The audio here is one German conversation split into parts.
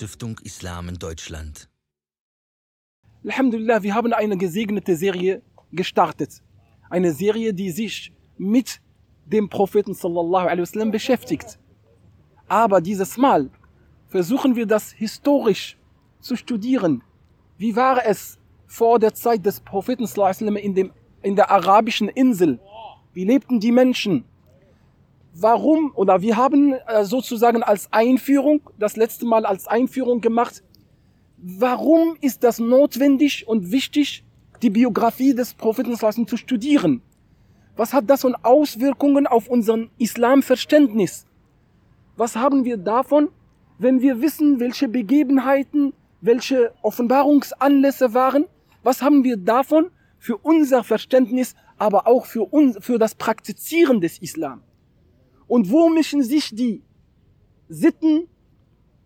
Stiftung Islam in Deutschland. Alhamdulillah, wir haben eine gesegnete Serie gestartet. Eine Serie, die sich mit dem Propheten sallallahu alaihi wasallam beschäftigt. Aber dieses Mal versuchen wir das historisch zu studieren. Wie war es vor der Zeit des Propheten sallallahu alaihi wasallam in, dem, in der arabischen Insel? Wie lebten die Menschen? Warum oder wir haben äh, sozusagen als Einführung, das letzte Mal als Einführung gemacht, warum ist das notwendig und wichtig, die Biografie des Propheten zu studieren? Was hat das für Auswirkungen auf unseren Islamverständnis? Was haben wir davon, wenn wir wissen, welche Begebenheiten, welche Offenbarungsanlässe waren? Was haben wir davon für unser Verständnis, aber auch für, uns, für das Praktizieren des Islam? Und wo mischen sich die Sitten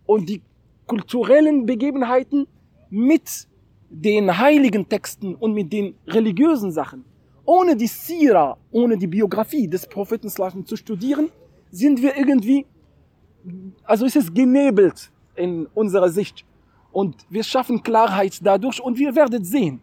und die kulturellen Begebenheiten mit den heiligen Texten und mit den religiösen Sachen. Ohne die Sira, ohne die Biografie des Propheten zu studieren, sind wir irgendwie, also ist es genebelt in unserer Sicht. Und wir schaffen Klarheit dadurch und wir werden sehen.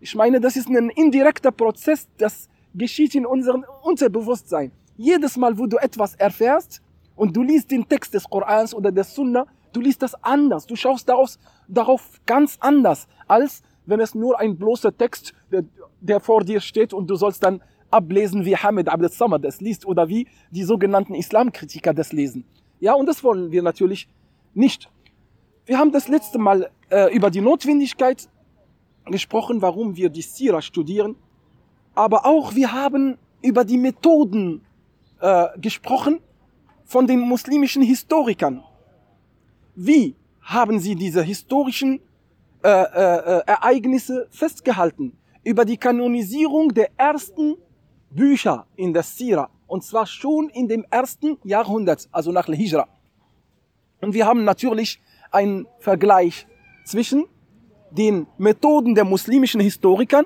Ich meine, das ist ein indirekter Prozess, das geschieht in unserem Unterbewusstsein. Jedes Mal, wo du etwas erfährst und du liest den Text des Korans oder des Sunnah, Du liest das anders. Du schaust daraus, darauf ganz anders, als wenn es nur ein bloßer Text, der, der vor dir steht und du sollst dann ablesen, wie Hamid Abdel Samad es liest oder wie die sogenannten Islamkritiker das lesen. Ja, und das wollen wir natürlich nicht. Wir haben das letzte Mal äh, über die Notwendigkeit gesprochen, warum wir die Sira studieren, aber auch wir haben über die Methoden äh, gesprochen von den muslimischen Historikern. Wie haben sie diese historischen äh, äh, äh, Ereignisse festgehalten? Über die Kanonisierung der ersten Bücher in der Sira. Und zwar schon in dem ersten Jahrhundert, also nach der Hijra. Und wir haben natürlich einen Vergleich zwischen den Methoden der muslimischen Historikern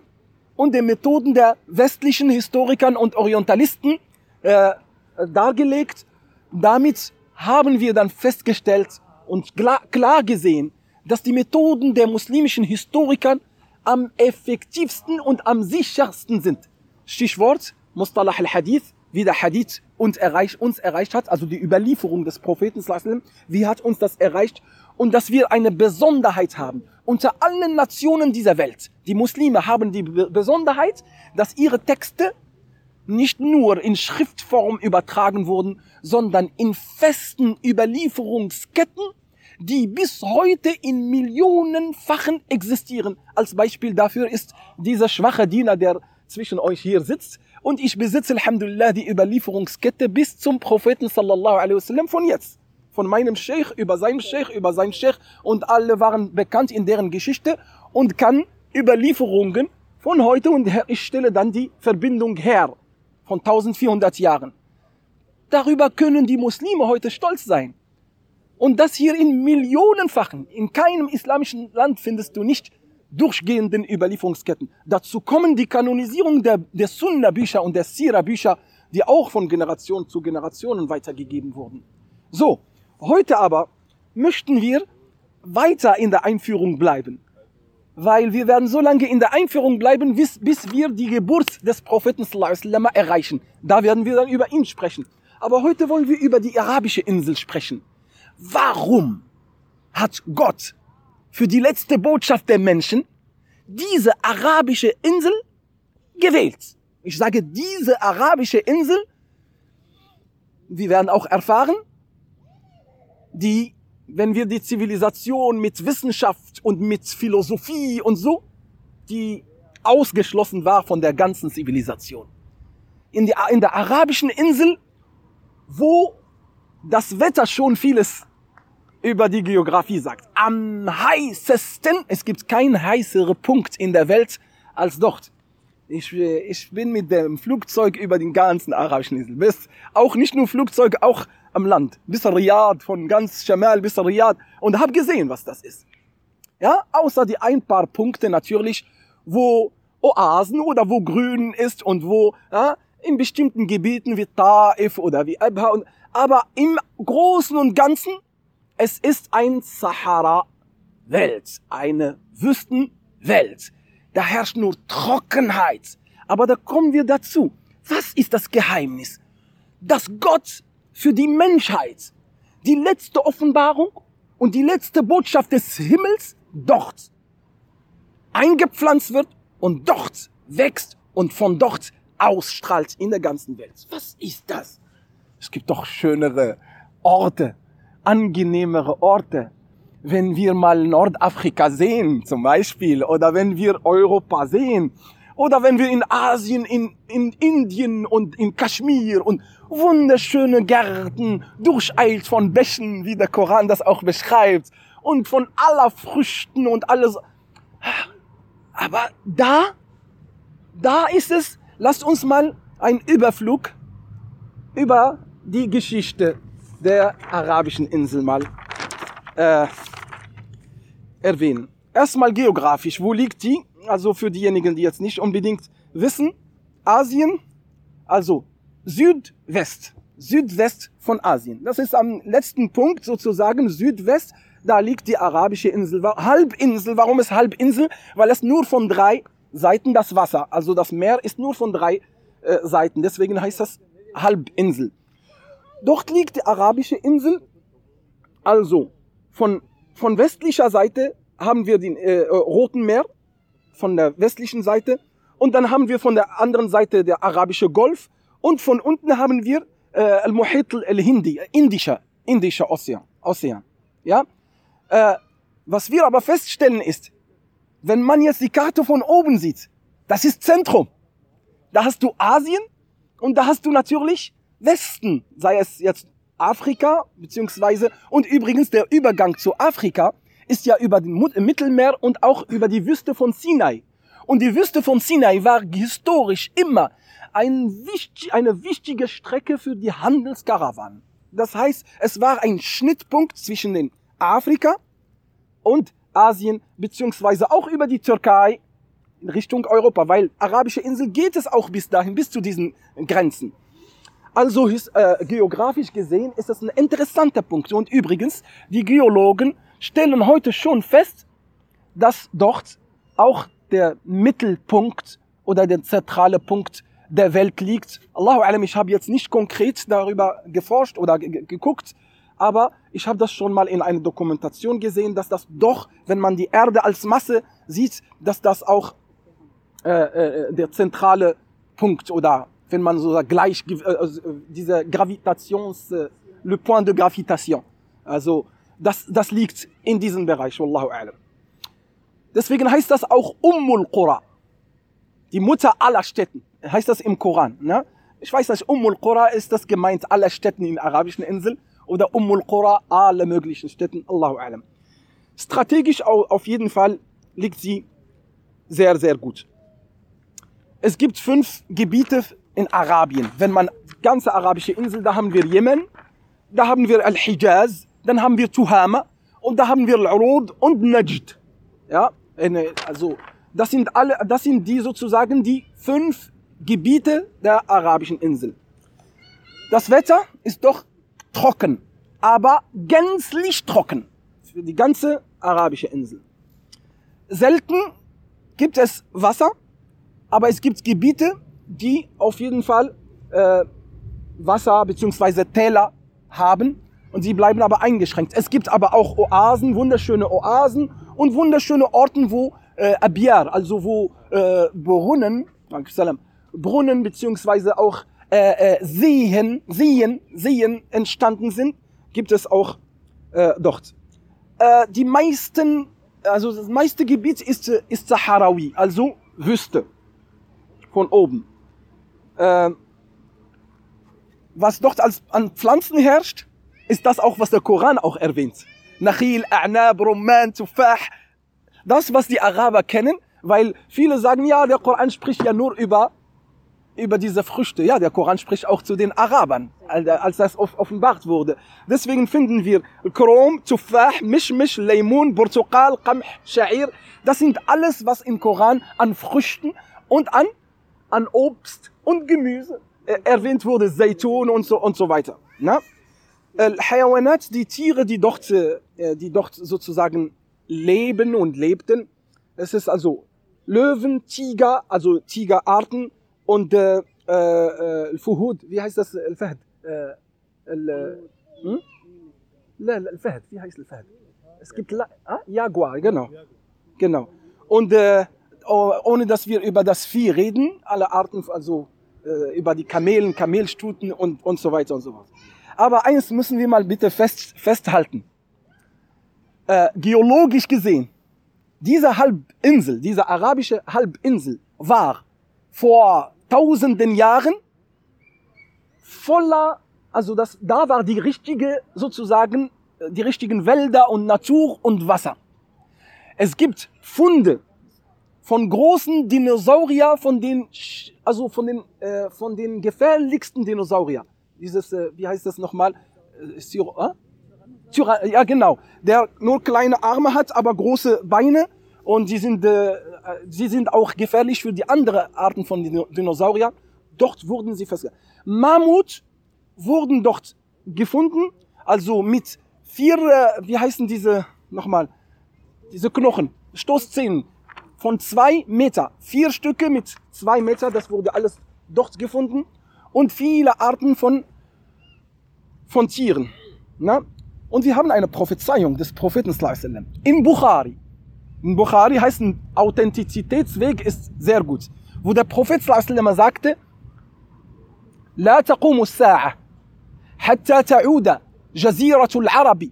und den Methoden der westlichen Historikern und Orientalisten äh, dargelegt. Damit haben wir dann festgestellt, und klar gesehen, dass die Methoden der muslimischen Historiker am effektivsten und am sichersten sind. Stichwort Mustalah al-Hadith, wie der Hadith uns erreicht, uns erreicht hat, also die Überlieferung des Propheten, wie hat uns das erreicht und dass wir eine Besonderheit haben. Unter allen Nationen dieser Welt, die Muslime haben die Besonderheit, dass ihre Texte nicht nur in Schriftform übertragen wurden, sondern in festen Überlieferungsketten, die bis heute in Millionenfachen existieren. Als Beispiel dafür ist dieser schwache Diener, der zwischen euch hier sitzt. Und ich besitze, Alhamdulillah, die Überlieferungskette bis zum Propheten sallallahu alaihi wasallam von jetzt. Von meinem Sheikh über seinen Sheikh, über seinen Sheikh. Und alle waren bekannt in deren Geschichte und kann Überlieferungen von heute und ich stelle dann die Verbindung her von 1400 Jahren. Darüber können die Muslime heute stolz sein. Und das hier in Millionenfachen. In keinem islamischen Land findest du nicht durchgehenden Überlieferungsketten. Dazu kommen die Kanonisierung der, der Sunna-Bücher und der Sira-Bücher, die auch von Generation zu Generationen weitergegeben wurden. So, heute aber möchten wir weiter in der Einführung bleiben. Weil wir werden so lange in der Einführung bleiben, bis, bis wir die Geburt des Propheten erreichen. Da werden wir dann über ihn sprechen. Aber heute wollen wir über die arabische Insel sprechen. Warum hat Gott für die letzte Botschaft der Menschen diese arabische Insel gewählt? Ich sage diese arabische Insel, wir werden auch erfahren, die, wenn wir die Zivilisation mit Wissenschaft und mit Philosophie und so, die ausgeschlossen war von der ganzen Zivilisation. In, die, in der arabischen Insel wo das Wetter schon vieles über die Geografie sagt. Am heißesten, es gibt keinen heißeren Punkt in der Welt als dort. Ich, ich bin mit dem Flugzeug über den ganzen arabischen Insel. Auch nicht nur Flugzeug, auch am Land. Bis Riyadh, von ganz Shamal bis Riyadh. Und habe gesehen, was das ist. Ja, außer die ein paar Punkte natürlich, wo Oasen oder wo grün ist und wo ja, in bestimmten Gebieten wie Taif oder wie Abha. Und, aber im Großen und Ganzen Es ist ein Sahara-Welt, eine Wüstenwelt. Da herrscht nur Trockenheit. Aber da kommen wir dazu. Was ist das Geheimnis? Dass Gott für die Menschheit die letzte Offenbarung und die letzte Botschaft des Himmels dort eingepflanzt wird und dort wächst und von dort ausstrahlt in der ganzen Welt. Was ist das? Es gibt doch schönere Orte, angenehmere Orte. Wenn wir mal Nordafrika sehen zum Beispiel oder wenn wir Europa sehen oder wenn wir in Asien, in, in Indien und in Kaschmir und wunderschöne Gärten durcheilt von Bächen, wie der Koran das auch beschreibt und von aller Früchten und alles. Aber da, da ist es, lasst uns mal einen Überflug über die Geschichte der arabischen Insel mal äh, erwähnen. Erstmal geografisch, wo liegt die? Also für diejenigen, die jetzt nicht unbedingt wissen, Asien, also Südwest, Südwest von Asien. Das ist am letzten Punkt sozusagen Südwest. Da liegt die arabische Insel, Halbinsel. Warum ist Halbinsel? Weil es nur von drei Seiten das Wasser, also das Meer ist nur von drei äh, Seiten. Deswegen heißt das Halbinsel. Dort liegt die arabische Insel. Also von, von westlicher Seite haben wir den äh, Roten Meer, von der westlichen Seite. Und dann haben wir von der anderen Seite der arabische Golf. Und von unten haben wir äh, Al-Muhit al-Hindi, indischer, indischer Ozean. Ozean. Ja? Äh, was wir aber feststellen ist, wenn man jetzt die Karte von oben sieht, das ist Zentrum. Da hast du Asien und da hast du natürlich Westen, sei es jetzt Afrika, beziehungsweise, und übrigens der Übergang zu Afrika ist ja über den Mittelmeer und auch über die Wüste von Sinai. Und die Wüste von Sinai war historisch immer ein, eine wichtige Strecke für die Handelskarawanen. Das heißt, es war ein Schnittpunkt zwischen den Afrika und Asien, beziehungsweise auch über die Türkei in Richtung Europa, weil arabische Insel geht es auch bis dahin, bis zu diesen Grenzen. Also äh, geografisch gesehen ist das ein interessanter Punkt. Und übrigens, die Geologen stellen heute schon fest, dass dort auch der Mittelpunkt oder der zentrale Punkt der Welt liegt. Allahu alam, ich habe jetzt nicht konkret darüber geforscht oder geguckt, aber ich habe das schon mal in einer Dokumentation gesehen, dass das doch, wenn man die Erde als Masse sieht, dass das auch äh, äh, der zentrale Punkt oder wenn man so sagt, gleich, äh, diese Gravitations, äh, le point de gravitation. Also, das, das liegt in diesem Bereich, Wallahu a'lam. Deswegen heißt das auch Ummul Qura. Die Mutter aller Städten. Heißt das im Koran. Ne? Ich weiß nicht, Ummul Qura ist das gemeint aller Städten in arabischen Inseln oder Ummul Qura alle möglichen Städten. Allahu a'lam. Strategisch auf jeden Fall liegt sie sehr, sehr gut. Es gibt fünf Gebiete in Arabien. Wenn man ganze arabische Insel, da haben wir Jemen, da haben wir Al-Hijaz, dann haben wir Tuhama und da haben wir Al-Urud und Najd. Ja, also das sind alle, das sind die sozusagen die fünf Gebiete der arabischen Insel. Das Wetter ist doch trocken, aber gänzlich trocken für die ganze arabische Insel. Selten gibt es Wasser, aber es gibt Gebiete, die auf jeden Fall äh, Wasser bzw. Täler haben und sie bleiben aber eingeschränkt. Es gibt aber auch Oasen, wunderschöne Oasen und wunderschöne Orten, wo äh, Abiyar, also wo äh, Brunnen, Brunnen beziehungsweise auch äh, äh, Seen, Seen, Seen entstanden sind, gibt es auch äh, dort. Äh, die meisten, also das meiste Gebiet ist, ist Saharawi, also Wüste von oben äh, was dort als, an Pflanzen herrscht, ist das auch, was der Koran auch erwähnt. Nachil, A'nab, Rumman, Tufah. Das, was die Araber kennen, weil viele sagen, ja, der Koran spricht ja nur über, über diese Früchte. Ja, der Koran spricht auch zu den Arabern, als das offenbart wurde. Deswegen finden wir Krom, Tufah, Mishmish, Laymun, Portugal, Qamh, Sha'ir. Das sind alles, was im Koran an Früchten und an, an Obst und Gemüse äh, erwähnt wurde, Zaytun und so, und so weiter. Na? Al-Hayawanat, die Tiere, die dort, äh, die dort sozusagen leben und lebten. Es ist also Löwen, Tiger, also Tigerarten und äh, äh, äh, Fuhud, wie heißt das? Fahd. Äh, äh hm? Fahd, wie heißt Fahd? Es gibt La ah, Jaguar, genau. Genau. Und äh, ohne dass wir über das Vieh reden, alle Arten, also äh, über die Kamelen, Kamelstuten und, und so weiter und so fort. Aber eins müssen wir mal bitte fest, festhalten äh, geologisch gesehen diese Halbinsel diese arabische Halbinsel war vor tausenden Jahren voller, also das, da war die richtige, sozusagen, äh, die richtigen Wälder und Natur und Wasser. Es gibt Funde von großen Dinosaurier, von den, also von den, äh, von den gefährlichsten Dinosaurier. Dieses, äh, wie heißt das nochmal? Äh, äh? Tyra ja genau, der nur kleine Arme hat, aber große Beine und sie sind, äh, sie sind auch gefährlich für die anderen Arten von Dino Dinosaurier. Dort wurden sie festgehalten. Mammut wurden dort gefunden, also mit vier, äh, wie heißen diese nochmal, diese Knochen, Stoßzähnen von zwei Meter, vier Stücke mit zwei Meter, das wurde alles dort gefunden und viele Arten von von Tieren. Na? Und wir haben eine Prophezeiung des Propheten sallallahu alaihi wasallam. in Bukhari. In Bukhari heißt ein Authentizitätsweg ist sehr gut. Wo der Prophet sallallahu alaihi wasallam sagte, لا تقوم الساعة حتى تعود جزيرة العرب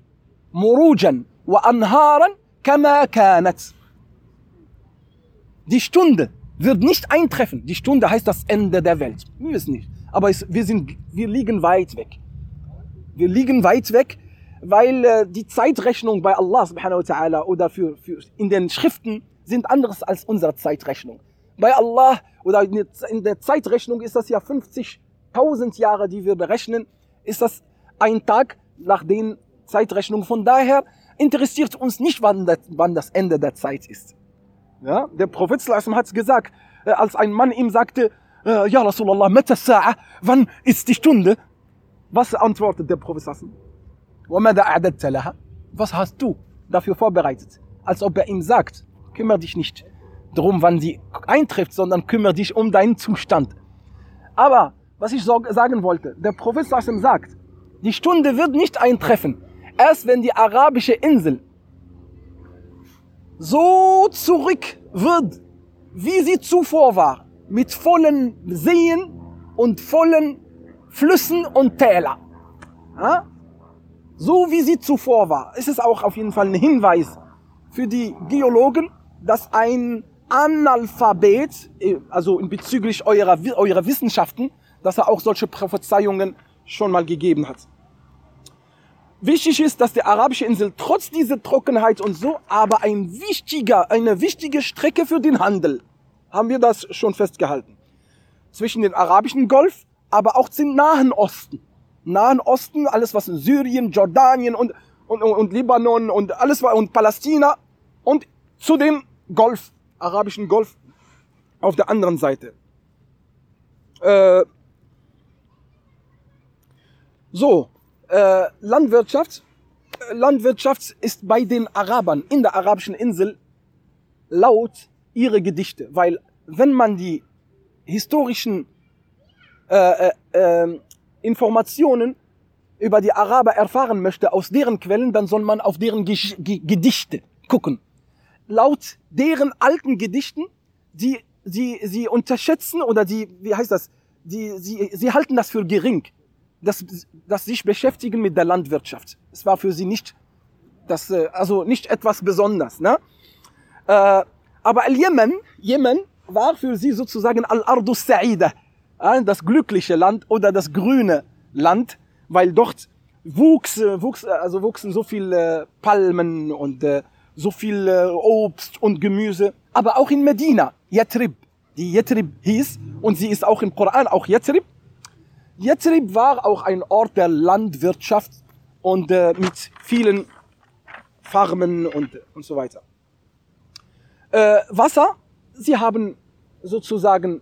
مروجا وأنهارا كما كانت. Die Stunde wird nicht eintreffen. Die Stunde heißt das Ende der Welt. Wir wissen nicht. Aber es, wir, sind, wir liegen weit weg. Wir liegen weit weg, weil äh, die Zeitrechnung bei Allah subhanahu wa ta'ala oder für, für in den Schriften sind anderes als unsere Zeitrechnung. Bei Allah oder in der, Zeitrechnung ist das ja 50.000 Jahre, die wir berechnen, ist das ein Tag nach den Zeitrechnungen. Von daher interessiert uns nicht, wann das, wann das Ende der Zeit ist. Ja, der Prophet hat gesagt, äh, als ein Mann ihm sagte, äh, Ja Rasulallah, wann ist die Stunde? Was antwortet der Prophet sallallahu alaihi wasallam? وَمَاذَا أَعْدَدْتَ لَهَا? Was hast du dafür vorbereitet? Als ob er ihm sagt, kümmere dich nicht darum, wann sie eintrifft, sondern kümmere dich um deinen Zustand. Aber was ich so- sagen wollte, der Prophet sallallahu alaihi wasallam sagt, die Stunde wird nicht eintreffen, erst wenn die arabische Insel so zurück wird, wie sie zuvor war, mit vollen Seen und vollen Flüssen und Täler. Ja? So wie sie zuvor war. ist Es auch auf jeden Fall ein Hinweis für die Geologen, dass ein Analphabet, eh, also in bezüglich eurer, eurer Wissenschaften, dass er auch solche Prophezeiungen schon mal gegeben hat. Wichtig ist, dass die arabische Insel trotz dieser Trockenheit und so, aber ein wichtiger, eine wichtige Strecke für den Handel. Haben wir das schon festgehalten. Zwischen dem arabischen Golf, aber auch zum Nahen Osten. Nahen Osten, alles was in Syrien, Jordanien und, und, und, Libanon und alles war und Palästina und zu dem Golf, arabischen Golf auf der anderen Seite. Äh, so, äh, Landwirtschaft. Äh, Landwirtschaft ist bei den Arabern in der arabischen Insel laut ihre Gedichte, weil wenn man die historischen äh, äh, ähm, Informationen über die Araber erfahren möchte aus deren Quellen, dann soll man auf deren Gesch Ge Gedichte gucken. Laut deren alten Gedichten, die sie sie unterschätzen oder die wie heißt das, die sie sie halten das für gering, dass dass sich beschäftigen mit der Landwirtschaft. Es war für sie nicht das äh, also nicht etwas Besonderes, ne? Äh, aber Al-Jemen, Jemen war für sie sozusagen Al-Ardu Sa'ida, das glückliche Land oder das grüne Land, weil dort wuchs, äh, wuchs, äh, also wuchsen so viele Palmen und äh, so viel äh, Obst und Gemüse. Aber auch in Medina, Yatrib, die Yatrib hieß und sie ist auch im Koran auch Yatrib. Yatrib war auch ein Ort der Landwirtschaft und äh, mit vielen Farmen und, und so weiter. Äh, Wasser, sie haben sozusagen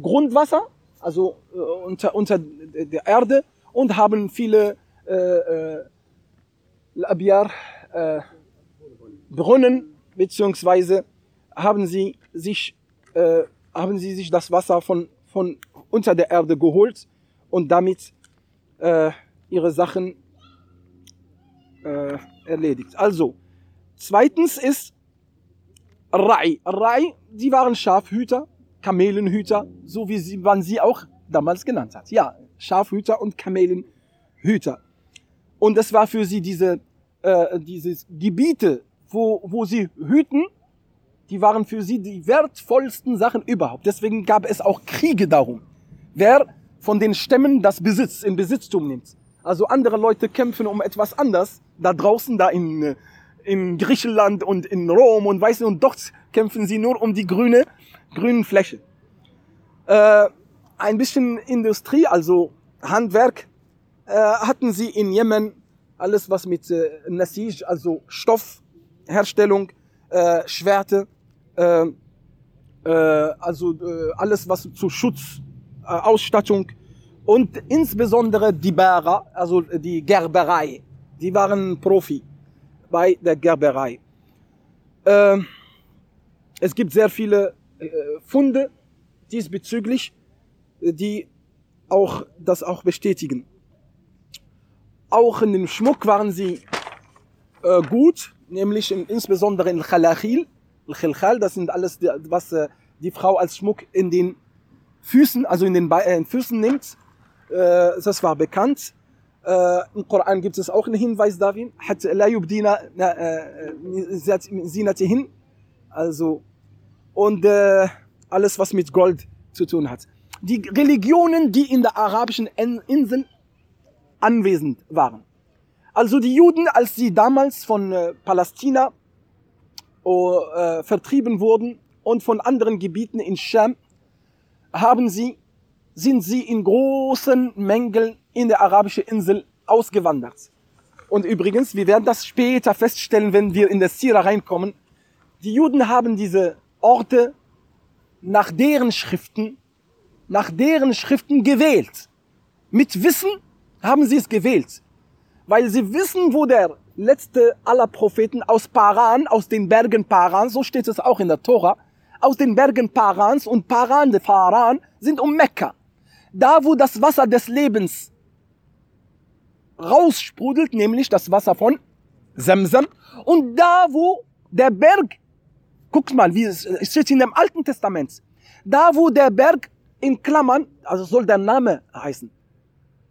Grundwasser, also äh, unter, unter der Erde und haben viele äh, äh, Al-Abyar, äh, Brunnen, beziehungsweise haben sie sich, äh, haben sie sich das Wasser von, von unter der Erde geholt und damit äh, ihre Sachen äh, erledigt. Also, zweitens ist Rai. Rai, die waren Schafhüter, Kamelenhüter, so wie sie, man sie auch damals genannt hat. Ja, Schafhüter und Kamelenhüter. Und es war für sie diese, äh, diese Gebiete, wo, wo sie hüten, die waren für sie die wertvollsten Sachen überhaupt. Deswegen gab es auch Kriege darum. Wer von den Stämmen das Besitz, in Besitztum nimmt. Also andere Leute kämpfen um etwas anders, da draußen, da in, äh, in Griechenland und in Rom und weißt du, und dort kämpfen sie nur um die grüne, grünen Fläche. Äh, ein bisschen Industrie, also Handwerk, äh, hatten sie in Jemen alles was mit äh, Nasij, also Stoffherstellung, äh, Schwerte, äh, äh, also äh, alles was zu Schutz, äh, Ausstattung und insbesondere die Bara, also die Gerberei, die waren Profi bei der Gerberei. Äh, es gibt sehr viele äh, Funde diesbezüglich, äh, die auch das auch bestätigen. Auch in dem Schmuck waren sie äh, gut, nämlich in, insbesondere in Khalachil, Khilchal, das sind alles, was äh, die Frau als Schmuck in den Füßen, also in den, Be äh, Füßen nimmt. Äh, das war bekannt. Im Koran gibt es auch einen Hinweis darauf, hat la yubdina, sie hat sie hin, also und äh, alles was mit Gold zu tun hat. Die Religionen, die in der arabischen In- Insel anwesend waren. Also die Juden, als sie damals von äh, Palästina oh, äh, vertrieben wurden und von anderen Gebieten in Scham, haben sie, sind sie in großen Mengen in der arabischen Insel ausgewandert. Und übrigens, wir werden das später feststellen, wenn wir in der Sira reinkommen. Die Juden haben diese Orte nach deren Schriften, nach deren Schriften gewählt. Mit Wissen haben sie es gewählt. Weil sie wissen, wo der letzte aller Propheten aus Paran, aus den Bergen Paran, so steht es auch in der Tora, aus den Bergen Parans und Paran, de Paran, sind um Mekka. Da, wo das Wasser des Lebens raussprudelt, nämlich das Wasser von Zamzam. Und da, wo der Berg, guckt mal, wie es steht in dem Alten Testament, da, wo der Berg in Klammern, also soll der Name heißen,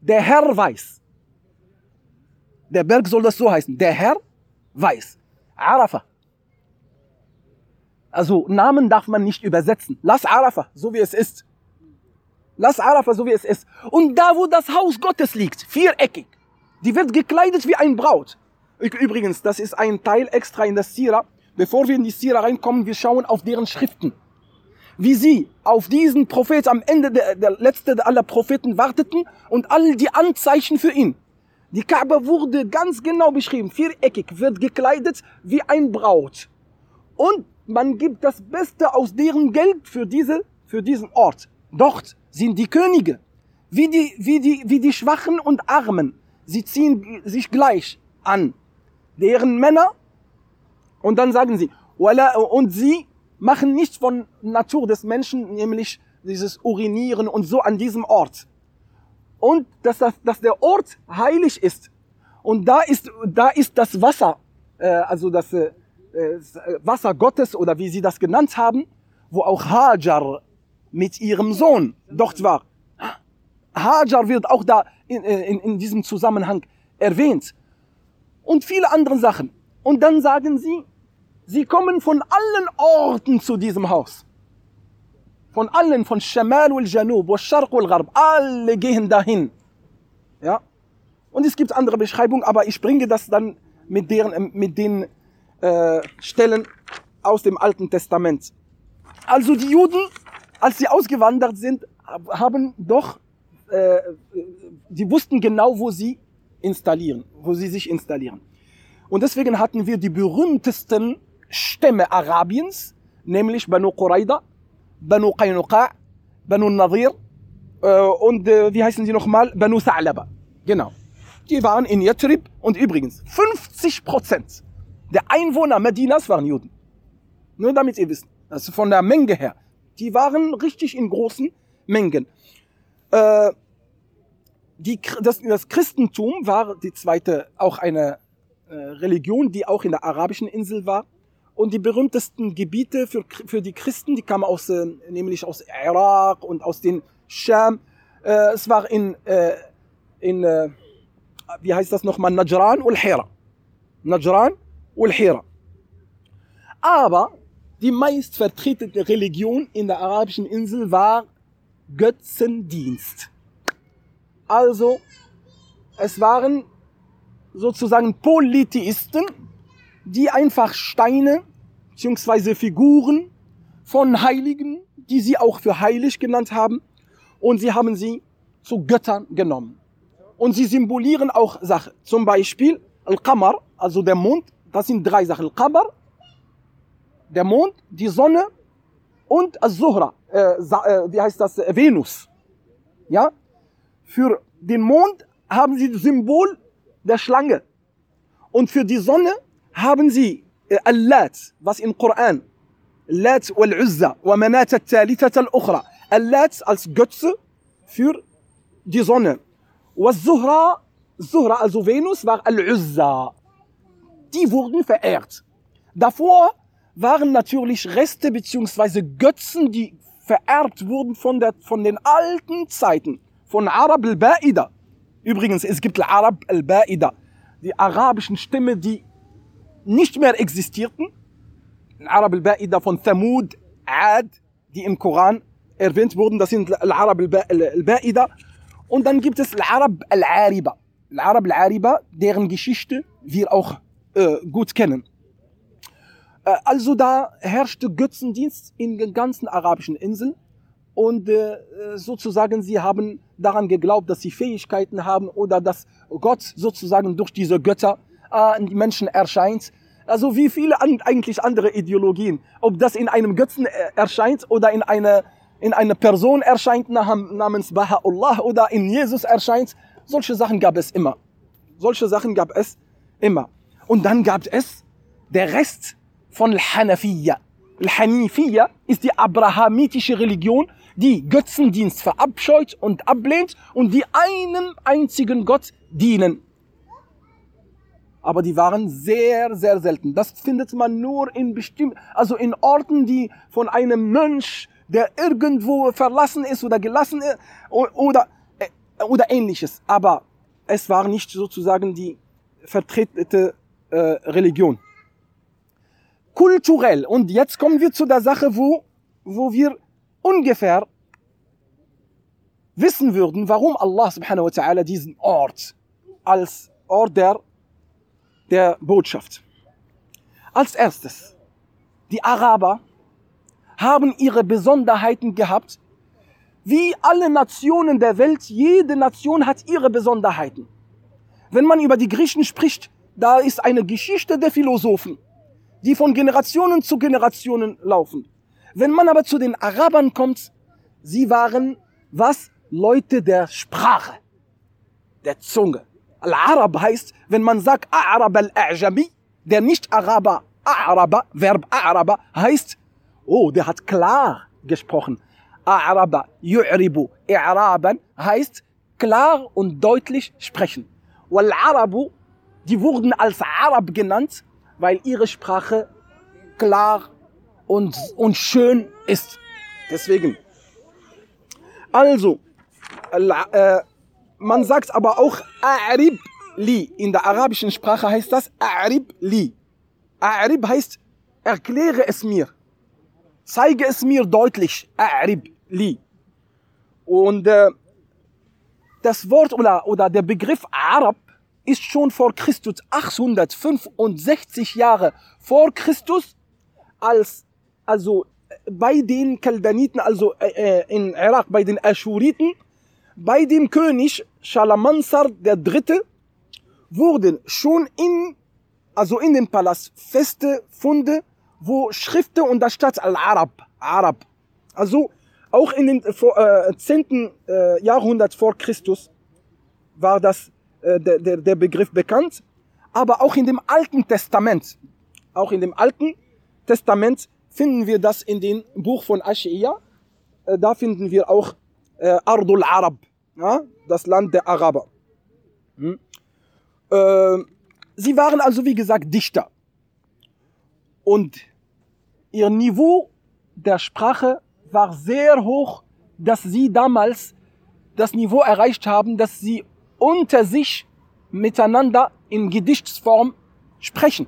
der Herr weiß. Der Berg soll das so heißen, der Herr weiß. Arafah. Also Namen darf man nicht übersetzen. Lass Arafah, so wie es ist. Lass Arafah, so wie es ist. Und da, wo das Haus Gottes liegt, viereckig, die wird gekleidet wie ein Braut. Übrigens, das ist ein Teil extra in der Sira. Bevor wir in die Sira reinkommen, wir schauen auf deren Schriften. Wie sie auf diesen Prophet am Ende, der, der letzte aller Propheten warteten und all die Anzeichen für ihn. Die Kaaba wurde ganz genau beschrieben, viereckig, wird gekleidet wie ein Braut. Und man gibt das Beste aus deren Geld für, diese, für diesen Ort. Dort sind die Könige, wie die, wie, die, wie die Schwachen und Armen. Sie ziehen sich gleich an. Deren Männer, und dann sagen sie, und sie machen nicht von Natur des Menschen, nämlich dieses Urinieren und so an diesem Ort. Und dass, das, dass der Ort heilig ist. Und da ist, da ist das Wasser, äh, also das äh, äh, Wasser Gottes oder wie sie das genannt haben, wo auch Hajar mit ihrem Sohn dort war. Hajar wird auch da in, in, in diesem Zusammenhang erwähnt. Und viele andere Sachen. Und dann sagen sie, sie kommen von allen Orten zu diesem Haus. Von allen, von Shamal und Janub, und Sharq und Gharb. Alle gehen dahin. Ja. Und es gibt andere Beschreibungen, aber ich bringe das dann mit, deren, mit den äh, Stellen aus dem Alten Testament. Also die Juden, als sie ausgewandert sind, haben doch, äh, die wussten genau, wo sie installieren, wo sie sich installieren. Und deswegen hatten wir die berühmtesten Stämme Arabiens, nämlich Banu Quraida, Banu Qaynuqa, Banu Nadir äh, und äh, wie heißen sie nochmal? Banu Tha'laba. Genau. Die waren in Yatrib und übrigens 50 Prozent der Einwohner Medinas waren Juden. Nur damit ihr wisst. Also von der Menge her. Die waren richtig in großen Mengen. Äh, die, das, das Christentum war die zweite, auch eine äh, Religion, die auch in der arabischen Insel war. Und die berühmtesten Gebiete für, für die Christen, die kamen aus, äh, nämlich aus Irak und aus den Scham. Äh, es war in, äh, in äh, wie heißt das nochmal, Najran und Hira. Najran und Hira. Aber die meist vertretene Religion in der arabischen Insel war Götzendienst. Also, es waren sozusagen Polytheisten, die einfach Steine bzw. Figuren von Heiligen, die sie auch für heilig genannt haben, und sie haben sie zu Göttern genommen. Und sie symbolieren auch Sachen. Zum Beispiel Al-Qamar, also der Mond, das sind drei Sachen. Al-Qamar, der Mond, die Sonne und Al-Zuhra, äh, äh, wie heißt das, Venus. Ja? Für den Mond haben sie das Symbol der Schlange. Und für die Sonne haben sie äh, Allat, was im Koran, Lat wal-Uzza wa manat al-thalithata al-ukhra. Als Götze für die Sonne. Was Zuhra, Zuhra, also Venus, war Al-Uzza. Die wurden verehrt. Davor waren natürlich Reste beziehungsweise Götzen, die verehrt wurden von, der, von den alten Zeiten, von Arab al-Ba'ida. Übrigens, es gibt Arab al-Ba'ida, die arabischen Stämme, die nicht mehr existierten. Arab al-Ba'ida von Thamud, Ad, die im Koran erwähnt wurden, das sind Arab al-Ba'ida. Und dann gibt es Arab al-Ariba. Arab al-Ariba, deren Geschichte wir auch äh, gut kennen. Äh, also da herrschte Götzendienst in den ganzen arabischen Inseln und äh, sozusagen sie haben daran geglaubt, dass sie Fähigkeiten haben oder dass Gott sozusagen durch diese Götter äh, Menschen erscheint. Also wie viele an, eigentlich andere Ideologien, ob das in einem Götzen äh, erscheint oder in einer in eine Person erscheint namens Baha'u'llah oder in Jesus erscheint, solche Sachen gab es immer. Solche Sachen gab es immer. Und dann gab es der Rest von Al-Hanafiya. Al-Hanifiya ist die abrahamitische Religion, die Götzendienst verabscheut und ablehnt und die einem einzigen Gott dienen. Aber die waren sehr, sehr selten. Das findet man nur in bestimmten, also in Orten, die von einem Mönch, der irgendwo verlassen ist oder gelassen ist oder, äh, oder ähnliches. Aber es war nicht sozusagen die vertretene äh, Religion. Kulturell. Und jetzt kommen wir zu der Sache, wo, wo wir ungefähr wissen würden, warum Allah subhanahu wa ta'ala diesen Ort als Ort der, der Botschaft. Als erstes, die Araber haben ihre Besonderheiten gehabt. Wie alle Nationen der Welt, jede Nation hat ihre Besonderheiten. Wenn man über die Griechen spricht, da ist eine Geschichte der Philosophen, die von Generationen zu Generationen laufen. Wenn man aber zu den Arabern kommt, sie waren was? Leute der Sprache, der Zunge. Al-Arab heißt, wenn man sagt A'rab al-A'jami, der Nicht-Araber, A'raba, Verb A'raba, heißt, oh, der hat klar gesprochen. A'raba, yu'ribu, i'raban, heißt klar und deutlich sprechen. Wal-Arabu, die wurden als Arab genannt, weil ihre Sprache klar und, und schön ist. Deswegen. Also, äh, man sagt aber auch A'rib li. In der arabischen Sprache heißt das A'rib li. A'rib heißt, erkläre es mir. Zeige es mir deutlich. A'rib li. Und äh, das Wort oder, oder der Begriff Arab ist schon vor Christus 865 Jahre vor Christus als also bei den Kaldaniten, also äh, äh, in Irak, bei den Aschuriten, bei dem König Shalamansar der Dritte wurden schon in, also in dem Palast feste Funde, wo Schriften und da stand Al-Arab, Arab. Also auch in dem äh, 10. Äh, Jahrhundert vor Christus war das äh, der, der, der Begriff bekannt. Aber auch in dem Alten Testament, auch in dem Alten Testament finden wir das in dem Buch von Aschia. Äh, da finden wir auch äh, Ardul Arab, ja, das Land der Araber. Hm? Äh, sie waren also, wie gesagt, Dichter. Und ihr Niveau der Sprache war sehr hoch, dass sie damals das Niveau erreicht haben, dass sie unter sich miteinander in Gedichtsform sprechen.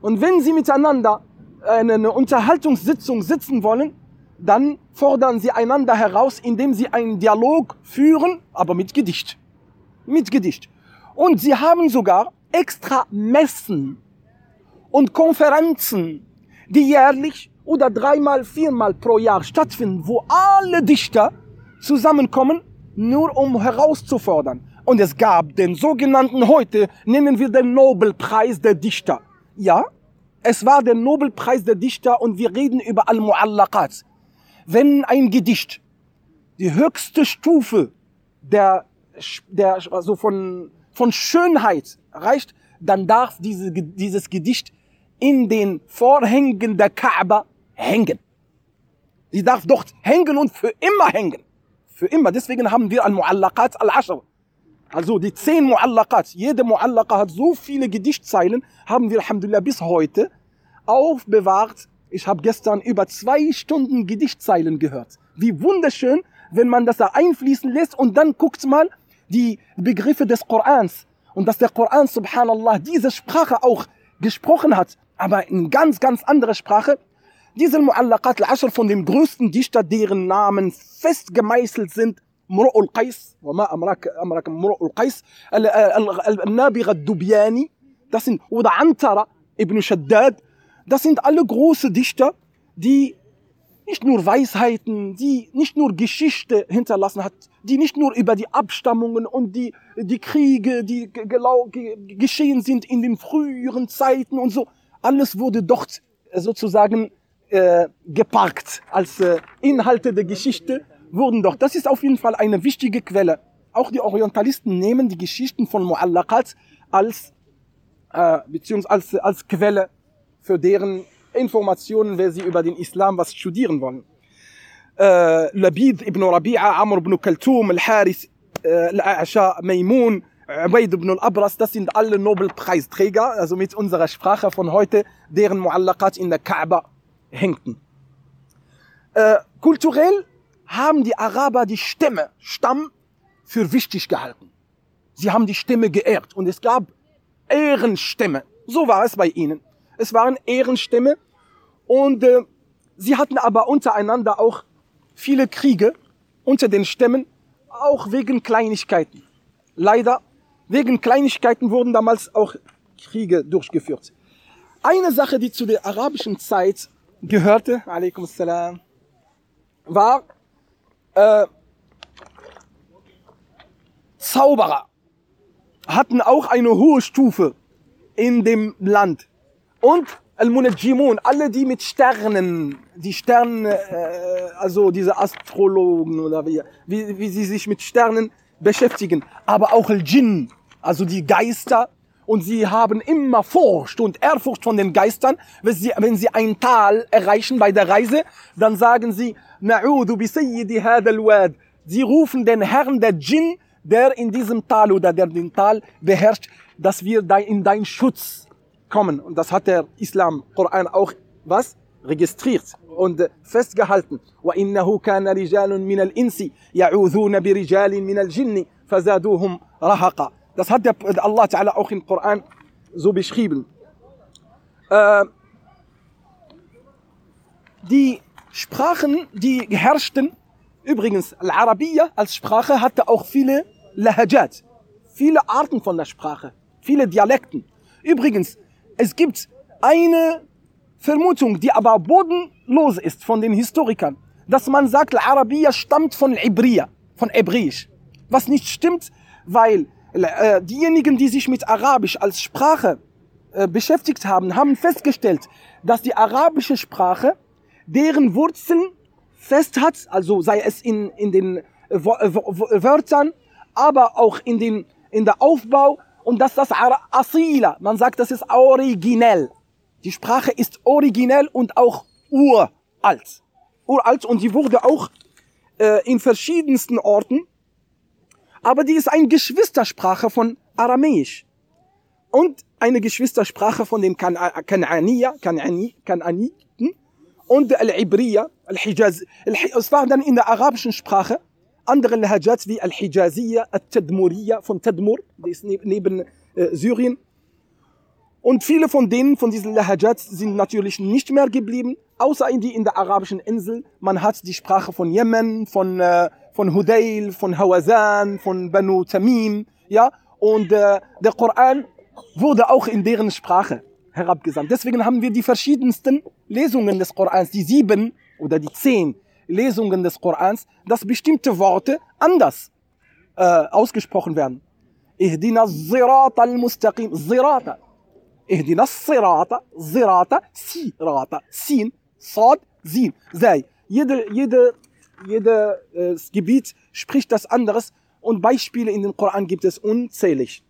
Und wenn sie miteinander eine Unterhaltungssitzung sitzen wollen, dann fordern sie einander heraus, indem sie einen Dialog führen, aber mit Gedicht. Mit Gedicht. Und sie haben sogar extra Messen und Konferenzen, die jährlich oder dreimal, viermal pro Jahr stattfinden, wo alle Dichter zusammenkommen, nur um herauszufordern. Und es gab den sogenannten heute, nennen wir den Nobelpreis der Dichter. Ja, es war der Nobelpreis der Dichter und wir reden über Al-Mu'allaqat. Wenn ein Gedicht die höchste Stufe der, der, also von, von Schönheit erreicht, dann darf diese, dieses Gedicht in den Vorhängen der Kaaba hängen. Sie darf dort hängen und für immer hängen. Für immer. Deswegen haben wir Al-Mu'allaqat Al-Ashr. Also die zehn Mu'allaqat. Jede Mu'allaqa hat so viele Gedichtzeilen, haben wir Alhamdulillah bis heute aufbewahrt. Ich habe gestern über zwei Stunden Gedichtzeilen gehört. Wie wunderschön, wenn man das da einfließen lässt und dann guckt mal die Begriffe des Korans. Und dass der Koran, subhanallah, diese Sprache auch gesprochen hat, aber in ganz, ganz anderer Sprache. Diese Mu'allaqat al-Ashr von dem größten Dichter, deren Namen fest gemeißelt sind, مرء القيس وما أمرك أمرك مرء القيس النابغة الدبياني das sind oder Antara ibn Shaddad das sind alle große Dichter die nicht nur Weisheiten, die nicht nur Geschichte hinterlassen hat, die nicht nur über die Abstammungen und die, die Kriege, die geschehen sind in den früheren Zeiten und so, alles wurde dort sozusagen äh, geparkt als äh, Inhalte der Geschichte wurden doch. Das ist auf jeden Fall eine wichtige Quelle. Auch die Orientalisten nehmen die Geschichten von Mu'allaqat als, äh, beziehungsweise als, als Quelle für deren Informationen, wer sie über den Islam was studieren wollen. Äh, Labid ibn Rabi'a, Amr ibn Kaltum, Al-Haris, äh, Al-A'sha, Maymun, Ubaid ibn al-Abras, das sind alle Nobelpreisträger, also mit unserer Sprache von heute, deren Mu'allaqat in der Kaaba hängten. Äh, kulturell haben die Araber die Stämme, Stamm, für wichtig gehalten. Sie haben die Stämme geehrt und es gab Ehrenstämme. So war es bei ihnen. Es waren Ehrenstämme und äh, sie hatten aber untereinander auch viele Kriege unter den Stämmen, auch wegen Kleinigkeiten. Leider, wegen Kleinigkeiten wurden damals auch Kriege durchgeführt. Eine Sache, die zu der arabischen Zeit gehörte, alaikum salam, war äh, Zauberer hatten auch eine hohe Stufe in dem Land. Und Al-Munajjimun, alle die mit Sternen, die Sterne, äh, also diese Astrologen oder wie, wie, wie sie sich mit Sternen beschäftigen. Aber auch Al-Jinn, also die Geister. Und sie haben immer Furcht und Ehrfurcht von den Geistern. Wenn sie, wenn sie ein Tal erreichen bei der Reise, dann sagen sie, Na'udhu bi Sayyidi hadal wad. Sie rufen den Herrn der Djinn, der in diesem Tal oder der den Tal beherrscht, dass wir in dein Schutz kommen. Und das hat der Islam, Koran auch was? registriert und festgehalten. وَإِنَّهُ كَانَ رِجَالٌ مِنَ الْإِنسِ يَعُوذُونَ بِرِجَالٍ مِنَ الْجِنِّ فَزَادُوهُمْ رَهَقًا Das hat der Allah Ta'ala auch im Koran so beschrieben. Äh, die Sprachen, die herrschten, übrigens, Al-Arabiya als Sprache hatte auch viele Lahajat, viele Arten von der Sprache, viele Dialekten. Übrigens, es gibt eine Vermutung, die aber bodenlos ist von den Historikern, dass man sagt, Al-Arabiya stammt von Ibriya, von Hebräisch. Was nicht stimmt, weil äh, diejenigen, die sich mit Arabisch als Sprache äh, beschäftigt haben, haben festgestellt, dass die arabische Sprache deren Wurzeln fest hat, also sei es in, in den Wörtern, aber auch in den in der Aufbau und das das Asila. Man sagt, das ist originell. Die Sprache ist originell und auch uralt. Uralt und die wurde auch äh, in verschiedensten Orten, aber die ist eine Geschwistersprache von Aramäisch und eine Geschwistersprache von den Kan- Kanani, Kananiten und Al-Ibriya, Al-Hijaz. Al-Hi- Es war dann in der arabischen Sprache andere Lahajat wie Al-Hijaziyya, Al-Tadmuriyya von Tadmur, die ist neb- neben äh, Syrien. Und viele von denen, von diesen Lahajats, sind natürlich nicht mehr geblieben, außer in die in der arabischen Insel. Man hat die Sprache von Jemen, von, äh, von Hudayl, von Hawazan, von Banu Tamim, ja. Und äh, der Koran wurde auch in deren Sprache herabgesandt. Deswegen haben wir die verschiedensten Lesungen des Korans, die sieben oder die zehn Lesungen des Korans, dass bestimmte Worte anders äh, ausgesprochen werden. Ihdina Zirata al-Mustaqim. Zirata. Ihdina Zirata. Zirata. Sirata. Sin. Sad. Sin. Sei. Jede, jede, jedes äh, Gebiet spricht das anderes und Beispiele in den Koran gibt es unzählig.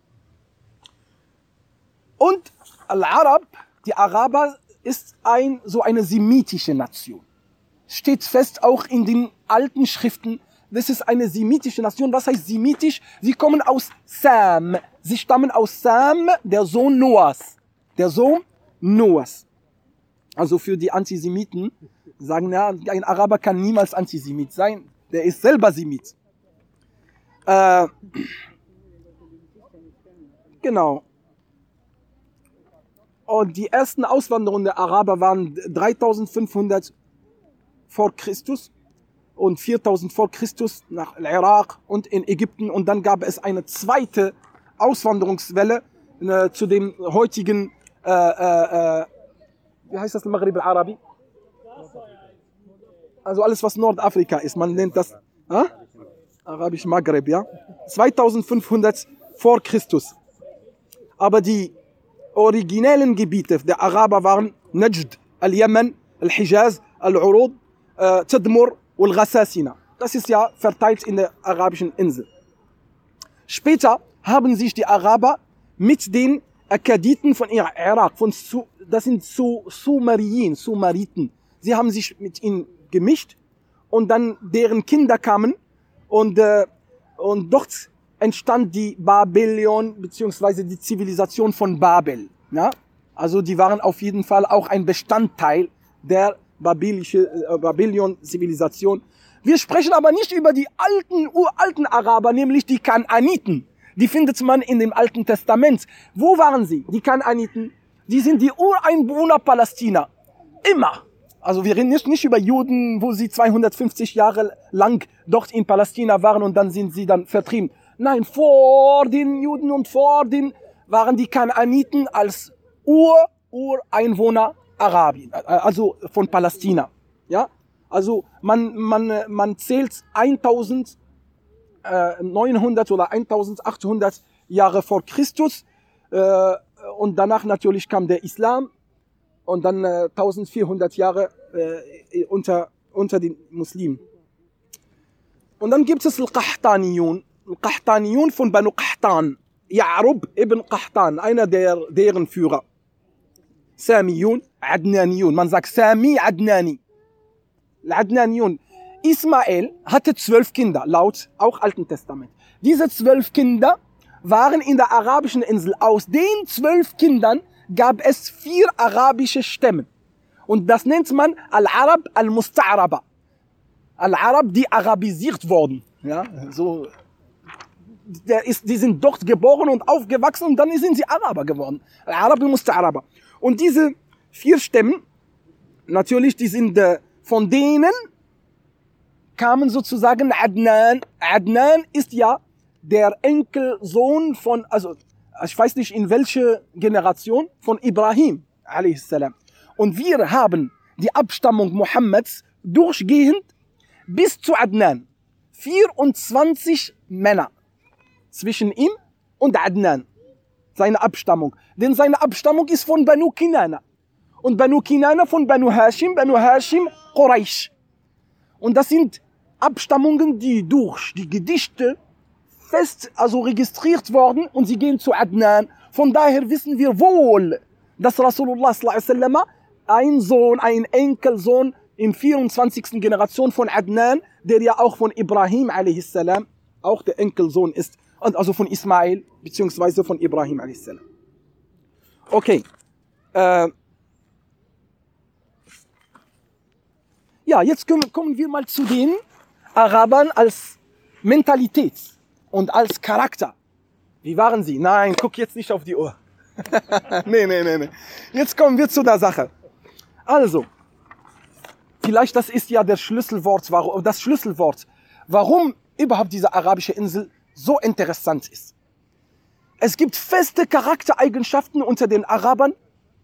Und Al-Arab, die Araber, ist ein, so eine semitische Nation. Steht fest auch in den alten Schriften. Das ist eine semitische Nation. Was heißt semitisch? Sie kommen aus Sam. Sie stammen aus Sam, der Sohn Noahs. Der Sohn Noahs. Also für die Antisemiten sagen, ja, ein Araber kann niemals Antisemit sein. Der ist selber Semit. Äh, genau. Und die ersten Auswanderungen der Araber waren 3500 vor Christus und 4000 vor Christus nach Irak und in Ägypten. Und dann gab es eine zweite Auswanderungswelle äh, zu dem heutigen, äh, äh, äh, wie heißt das, Maghrib al-Arabi? Also alles, was Nordafrika ist. Man nennt das äh? Arabisch Maghreb, ja? 2500 vor Christus. Aber die originellen Gebiete der Araber waren Najd, Al-Yemen, Al-Hijaz, Al-Urud, Tadmur und Ghassasina. Das ist ja verteilt in der arabischen Insel. Später haben sich die Araber mit den Akkaditen von Irak, von Su, das sind Su, Sumerien, Sumeriten, sie haben sich mit ihnen gemischt und dann deren Kinder kamen und, äh, und dort entstand die Babylon beziehungsweise die Zivilisation von Babel. Ja? Also die waren auf jeden Fall auch ein Bestandteil der babylische, äh, Babylon-Zivilisation. Wir sprechen aber nicht über die alten, uralten Araber, nämlich die Kananiten. Die findet man in dem Alten Testament. Wo waren sie? Die Kananiten. Die sind die Ureinwohner Palästina. Immer. Also wir reden nicht, nicht über Juden, wo sie 250 Jahre lang dort in Palästina waren und dann sind sie dann vertrieben. Nein, vor den Juden und vor den waren die Kananiten als Ur-Ureinwohner Arabien, also von Palästina. Ja, also man, man, man zählt 1900 oder 1800 Jahre vor Christus äh, und danach natürlich kam der Islam und dann äh, 1400 Jahre äh, unter, unter den Muslimen. Und dann gibt es Al-Qahtaniyun, Al-Qahtaniyun von Banu Qahtan, Ya'rub ibn Qahtan, einer der, deren Führer. Samiyun, Adnaniyun, man sagt Sami Adnani. Adnaniyun. Ismael hatte zwölf Kinder, laut auch Alten Testament. Diese zwölf Kinder waren in der arabischen Insel. Aus den zwölf Kindern gab es vier arabische Stämme. Und das nennt man Al-Arab al-Musta'araba. Al-Arab, die arabisiert wurden. Ja, so, der ist, die sind dort geboren und aufgewachsen und dann sind sie Araber geworden. Al-Arab al-Musta'araba. Und diese vier Stämme, natürlich, die sind äh, von denen kamen sozusagen Adnan. Adnan ist ja der Enkelsohn von, also ich weiß nicht in welche Generation, von Ibrahim a.s. Und wir haben die Abstammung Mohammeds durchgehend bis zu Adnan. 24 Männer zwischen ihm und Adnan. Seine Abstammung. Denn seine Abstammung ist von Banu Kinana. Und Banu Kinana von Banu Hashim, Banu Hashim, Quraysh. Und das sind Abstammungen, die durch die Gedichte fest, also registriert worden und sie gehen zu Adnan. Von daher wissen wir wohl, dass Rasulullah wasallam ein Sohn, ein Enkelsohn im 24. Generation von Adnan, der ja auch von Ibrahim a.s. auch der Enkelsohn ist, also von Ismail beziehungsweise von Ibrahim a.s. Okay. Äh, ja, jetzt kommen, kommen wir mal zu den Arabern als Mentalität und als Charakter. Wie waren sie? Nein, guck jetzt nicht auf die Uhr. nee, nee, nee, nee. Jetzt kommen wir zu der Sache. Also, vielleicht das ist ja der Schlüsselwort, das Schlüsselwort, warum überhaupt diese arabische Insel so interessant ist. Es gibt feste Charaktereigenschaften unter den Arabern,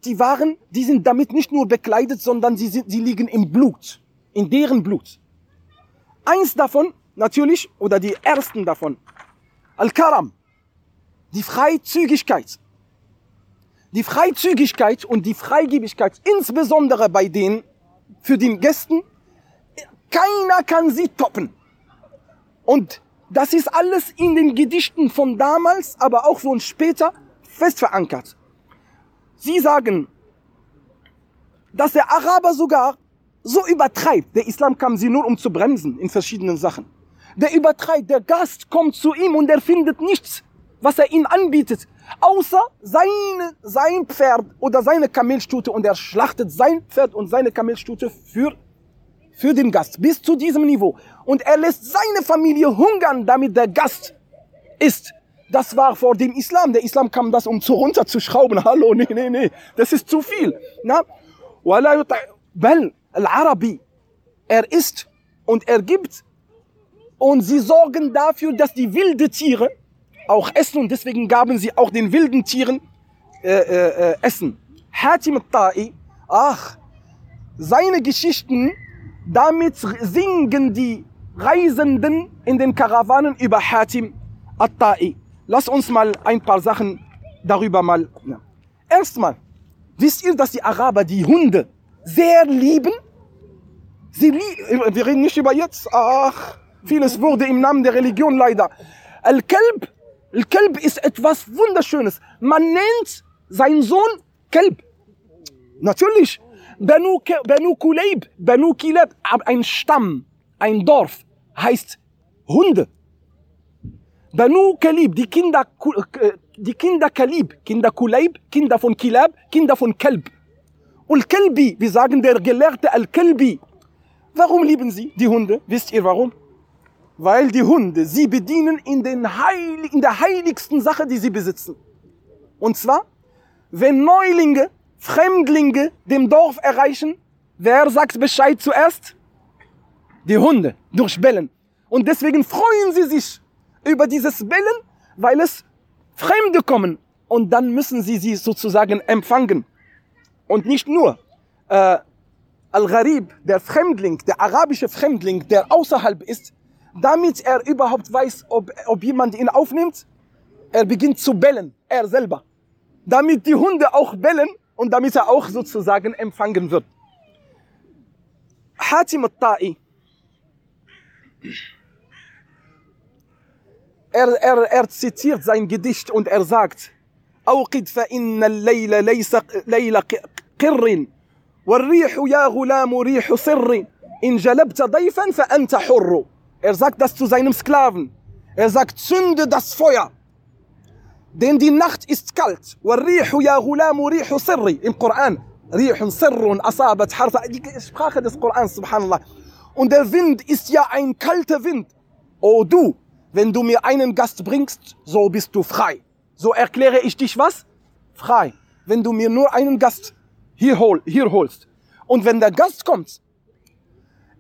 die waren, die sind damit nicht nur bekleidet, sondern sie, sind, sie liegen im Blut, in deren Blut. Eins davon, natürlich, oder die ersten davon, Al-Karam, die Freizügigkeit. Die Freizügigkeit und die Freigebigkeit, insbesondere bei den, für den Gästen, keiner kann sie toppen. Und das ist alles in den Gedichten von damals, aber auch von später fest verankert. Sie sagen, dass der Araber sogar so übertreibt. Der Islam kam sie nur, um zu bremsen in verschiedenen Sachen. Der übertreibt, der Gast kommt zu ihm und er findet nichts, was er ihm anbietet, außer seine, sein Pferd oder seine Kamelstute und er schlachtet sein Pferd und seine Kamelstute für, für den Gast bis zu diesem Niveau. Und er lässt seine Familie hungern, damit der Gast isst. Das war vor dem Islam. Der Islam kam das, um zu runterzuschrauben. Hallo, nee, nee, nee. Das ist zu viel. Bel, Al-Arabi. Er isst und er gibt. Und sie sorgen dafür, dass die wilden Tiere auch essen. Und deswegen gaben sie auch den wilden Tieren äh, äh, äh Essen. Hatim al-Ta'i, ach, seine Geschichten, damit singen die Reisenden in den Karawanen über Hatim al-Ta'i. Lass uns mal ein paar Sachen darüber mal. Ja. Erstmal, wisst ihr, dass die Araber die Hunde sehr lieben? Sie lieben, wir reden nicht über jetzt, ach, vieles wurde im Namen der Religion leider. Al-Kalb, Al-Kalb ist etwas Wunderschönes. Man nennt seinen Sohn Kalb. Natürlich. Banu Kuleib, Banu Kilab, ein Stamm, ein Dorf, heißt Hunde. Banu Kalib, die Kinder, äh, die Kinder Kalib, Kinder Kuleib, Kinder von Kilab, Kinder von Kalb. Und Kalbi, wir sagen der Gelehrte Al-Kalbi. Warum lieben sie die Hunde? Wisst ihr warum? Weil die Hunde sie bedienen in, den Heil in der heiligsten Sache, die sie besitzen. Und zwar, wenn Neulinge, Fremdlinge dem Dorf erreichen, wer sagt Bescheid zuerst? Die Hunde, durch Bellen. Und deswegen freuen sie sich über dieses Bellen, weil es Fremde kommen und dann müssen sie sie sozusagen empfangen. Und nicht nur äh, Al-Gharib, der Fremdling, der arabische Fremdling, der außerhalb ist, damit er überhaupt weiß, ob, ob jemand ihn aufnimmt, er beginnt zu bellen, er selber. Damit die Hunde auch bellen und damit er auch sozusagen empfangen wird. Hatim al-Ta'i er, er, er zitiert sein Gedicht und er sagt, أوقد فإن الليل ليس ليل قر والريح يا غلام ريح سر إن جلبت ضيفا فأنت حر Er sagt das zu seinem Sklaven. Er sagt, zünde das Feuer. Denn die Nacht ist kalt. والريح يا غلام ريح سر Im Koran. ريح سر أصابت حرف Die Sprache des Korans, subhanallah. Und der Wind ist ja ein kalter Wind. O du, wenn du mir einen Gast bringst, so bist du frei. So erkläre ich dich was? Frei. Wenn du mir nur einen Gast hier, hol, hier holst. Und wenn der Gast kommt,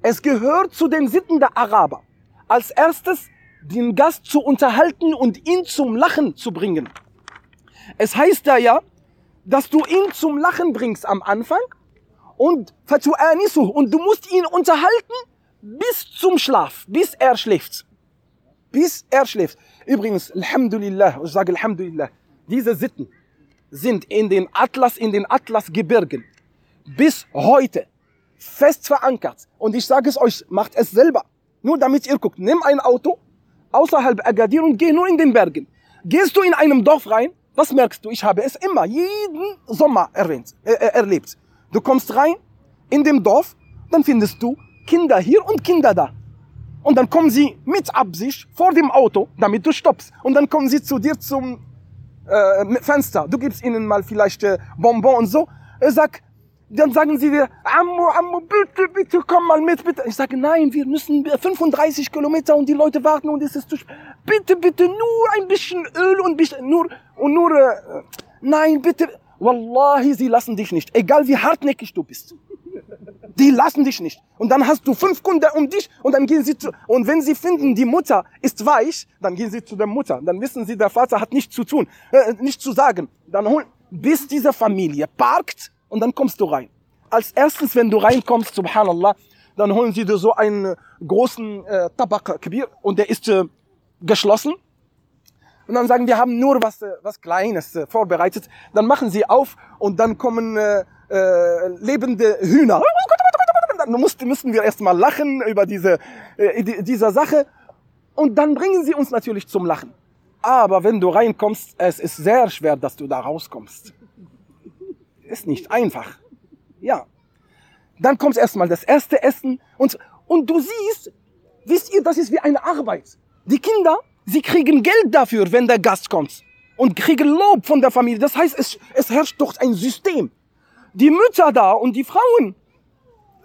es gehört zu den Sitten der Araber, als erstes den Gast zu unterhalten und ihn zum Lachen zu bringen. Es heißt da ja, dass du ihn zum Lachen bringst am Anfang und und du musst ihn unterhalten bis zum Schlaf, bis er schläft bis er schläft. Übrigens, Alhamdulillah, ich sage Alhamdulillah, diese Sitten sind in den Atlas, in den Atlasgebirgen bis heute fest verankert. Und ich sage es euch, macht es selber. Nur damit ihr guckt, nimm ein Auto, außerhalb Agadir und geh nur in den Bergen. Gehst du in einem Dorf rein, was merkst du? Ich habe es immer, jeden Sommer erwähnt, äh, äh, erlebt. Du kommst rein in dem Dorf, dann findest du Kinder hier und Kinder da. Und dann kommen sie mit Absicht vor dem Auto, damit du stoppst. Und dann kommen sie zu dir zum äh, Fenster. Du gibst ihnen mal vielleicht äh, Bonbon und so. Er sagt, dann sagen sie dir, Ammo, Ammo, bitte, bitte, komm mal mit, bitte. Ich sage, nein, wir müssen 35 Kilometer und die Leute warten und es ist zu spät. Bitte, bitte, nur ein bisschen Öl und bisschen, nur, und nur, äh, nein, bitte. Wallahi, sie lassen dich nicht. Egal wie hartnäckig du bist. Die lassen dich nicht. Und dann hast du fünf Kunden um dich und dann gehen sie zu, und wenn sie finden, die Mutter ist weich, dann gehen sie zu der Mutter. Dann wissen sie, der Vater hat nichts zu tun, äh, nichts zu sagen. Dann holen, bis diese Familie parkt, und dann kommst du rein. Als erstes, wenn du reinkommst, subhanallah, dann holen sie dir so einen großen äh, Tabak Kabir und der ist äh, geschlossen. Und dann sagen, wir haben nur was, äh, was Kleines äh, vorbereitet. Dann machen sie auf und dann kommen äh, äh, lebende Hühner. Dann müssen wir erstmal lachen über diese, äh, die, dieser Sache. Und dann bringen sie uns natürlich zum Lachen. Aber wenn du reinkommst, es ist sehr schwer, dass du da rauskommst. Ist nicht einfach. Ja. Dann kommt erstmal das erste Essen und, und du siehst, wisst ihr, das ist wie eine Arbeit. Die Kinder, sie kriegen Geld dafür, wenn der Gast kommt und kriegen Lob von der Familie. Das heißt, es, es herrscht doch ein System. Die Mütter da und die Frauen,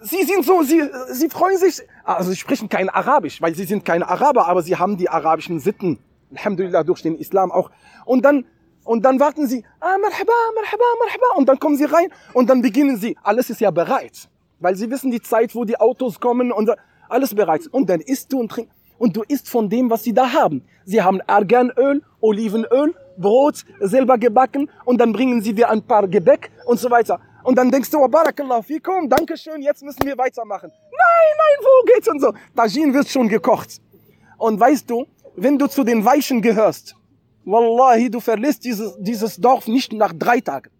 sie sind so, sie, sie freuen sich, also sie sprechen kein Arabisch, weil sie sind keine Araber, aber sie haben die arabischen Sitten, Alhamdulillah, durch den Islam auch. Und dann und dann warten sie, ah, marhaba, marhaba, marhaba. Und dann kommen sie rein und dann beginnen sie. Alles ist ja bereit. Weil sie wissen die Zeit, wo die Autos kommen und alles bereit. Und dann isst du und trinkst. Und du isst von dem, was sie da haben. Sie haben Arganöl, Olivenöl, Brot, selber gebacken. Und dann bringen sie dir ein paar Gebäck und so weiter. Und dann denkst du, oh, Barakallah fikum, Dankeschön, jetzt müssen wir weitermachen. Nein, nein, wo geht's und so. Tajin wird schon gekocht. Und weißt du, wenn du zu den Weichen gehörst, Wallahi, du verlässt dieses, dieses Dorf nicht nach drei Tagen.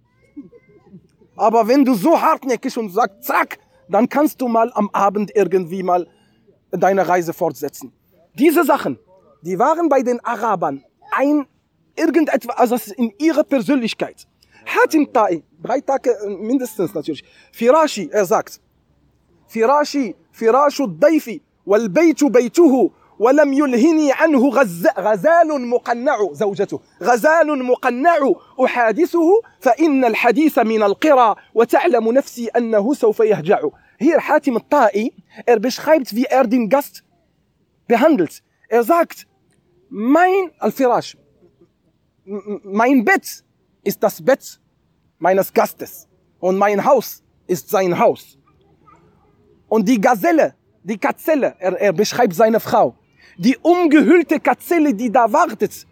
Aber wenn du so hartnäckig und sagst, zack, dann kannst du mal am Abend irgendwie mal deine Reise fortsetzen. Diese Sachen, die waren bei den Arabern ein irgendetwas, also in ihrer Persönlichkeit. Hatim Ta'i, drei Tage äh, mindestens natürlich. Firashi, er sagt, Firashi, Firashu Daifi, wal Beitu Beituhu, ولم يلهني عنه غز غزال مقنع زوجته غزال مقنع أحادثه فإن الحديث من القرى وتعلم نفسي أنه سوف يهجع Hier Hatim Ta'i, er beschreibt, wie er den Gast behandelt. Er sagt, mein Al-Firash, mein Bett ist das Bett meines Gastes und mein Haus ist sein Haus. Und die Gazelle, die Katzelle, er, er beschreibt seine Frau, die umgehüllte Gazelle, die da wartet,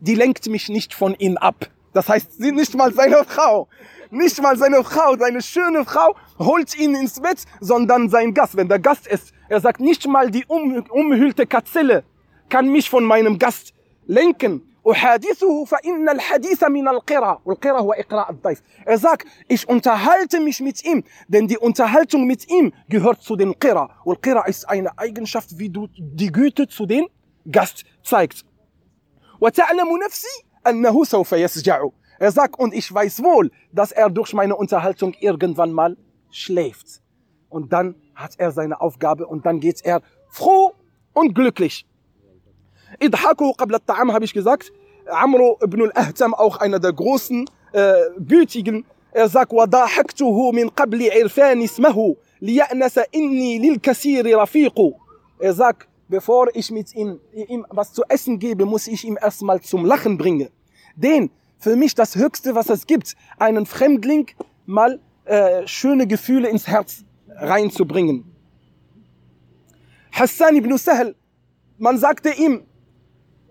die lenkt mich nicht von ihm ab. Das heißt, sie nicht mal seine Frau. Nicht mal seine Frau, seine schöne Frau holt ihn ins Bett, sondern sein Gast. Wenn der Gast ist, er sagt, nicht mal die um, umhüllte Katzelle kann mich von meinem Gast lenken. Er sagt, ich unterhalte mich mit ihm, denn die Unterhaltung mit ihm gehört zu den Qira. Und Qira ist eine Eigenschaft, wie du die Güte zu den Gast zeigst. Er sagt, und ich weiß wohl, dass er durch meine Unterhaltung irgendwann mal schläft. Und dann hat er seine Aufgabe und dann geht er froh und glücklich. Idhaku qabla al-ta'am habe ich gesagt. Amro ibn al-Ahtam, auch einer der großen, äh, gütigen, er sagt, وَضَاحَكْتُهُ مِنْ قَبْلِ عِرْفَانِ اسْمَهُ لِيَأْنَسَ إِنِّي لِلْكَسِيرِ رَفِيقُ Er sagt, bevor ich mit ihm, ihm was zu essen gebe, muss ich ihm erstmal zum Lachen bringen. Denn für mich das Höchste, was es gibt, einen Fremdling mal äh, schöne Gefühle ins Herz reinzubringen. Hassan ibn Sahl, man sagte ihm,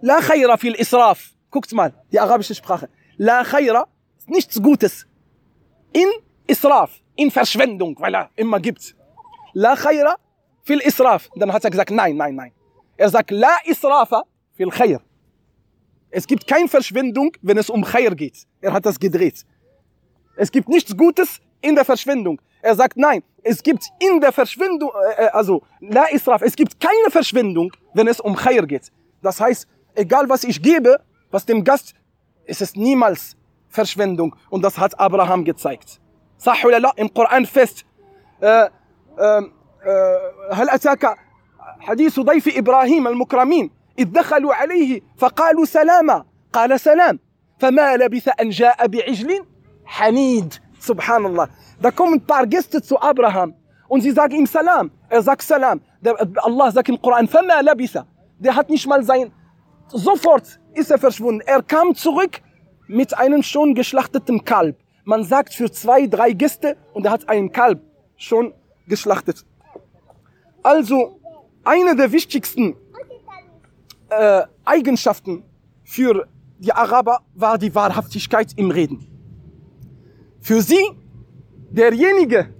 La khayra fil israf. Guckt mal, die arabische Sprache. La khayra, nichts Gutes. In Israf, in Verschwendung, weil er immer gibt. La khayra fil israf. Dann hat er gesagt, nein, nein, nein. Er sagt, la israfa fil khayr. Es gibt keine Verschwendung, wenn es um Khayr geht. Er hat das gedreht. Es gibt nichts Gutes in der Verschwendung. Er sagt, nein, es gibt in der Verschwendung, äh, also, la israf, es gibt keine Verschwendung, wenn es um Khayr geht. Das heißt, egal was ich gebe, was dem Gast, ist es niemals Verschwendung. Und das hat Abraham gezeigt. صح ولا لا im Koran fest آه، آه، آه، هل أتاك حديث ضيف إبراهيم المكرمين إذ دخلوا عليه فقالوا سلاما قال سلام فما لبث أن جاء بعجل حنيد subhanallah. Da kommen ein paar Gäste zu Abraham und sie sagen ihm Salam. Er sagt Salam. Der, Allah sagt im Koran, Fama labitha. Der hat nicht mal sein, sofort ist er verschwunden. Er kam zurück mit einem schon geschlachteten Kalb. Man sagt für zwei, drei Gäste und er hat einen Kalb schon geschlachtet. Also eine der wichtigsten äh, Eigenschaften für die Araber war die Wahrhaftigkeit im Reden. Für sie, derjenige,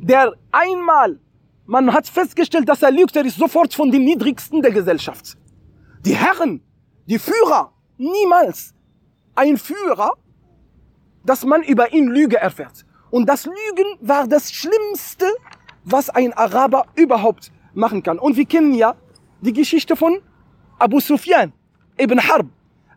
der einmal, man hat festgestellt, dass er lügt, er ist sofort von den Niedrigsten der Gesellschaft. Die Herren, die Führer, niemals. Ein Führer, dass man über ihn Lüge erfährt. Und das Lügen war das Schlimmste, was ein Araber überhaupt machen kann. Und wir kennen ja die Geschichte von Abu Sufyan ibn Harb.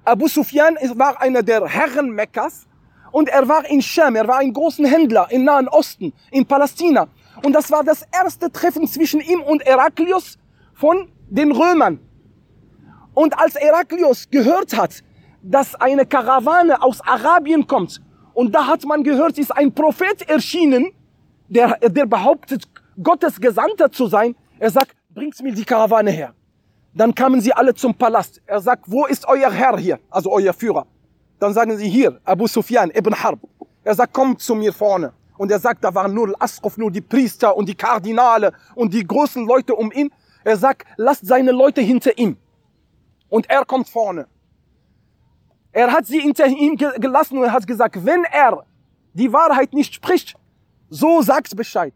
Abu Sufyan war einer der Herren Mekkas und er war in Scham, er war ein großer Händler im Nahen Osten, in Palästina. Und das war das erste Treffen zwischen ihm und Heraklius von den Römern. Und als Heraklius gehört hat, dass eine Karawane aus Arabien kommt, und da hat man gehört, ist ein Prophet erschienen, der, der behauptet, Gottes Gesandter zu sein. Er sagt, bringt mir die Karawane her. Dann kamen sie alle zum Palast. Er sagt, wo ist euer Herr hier? Also euer Führer. Dann sagen sie hier, Abu Sufyan ibn Harb. Er sagt, kommt zu mir vorne. Und er sagt, da waren nur Asraf, nur die Priester und die Kardinale und die großen Leute um ihn. Er sagt, lasst seine Leute hinter ihm. Und er kommt vorne. Er hat sie hinter ihm ge- gelassen und hat gesagt, wenn er die Wahrheit nicht spricht, so sagt Bescheid.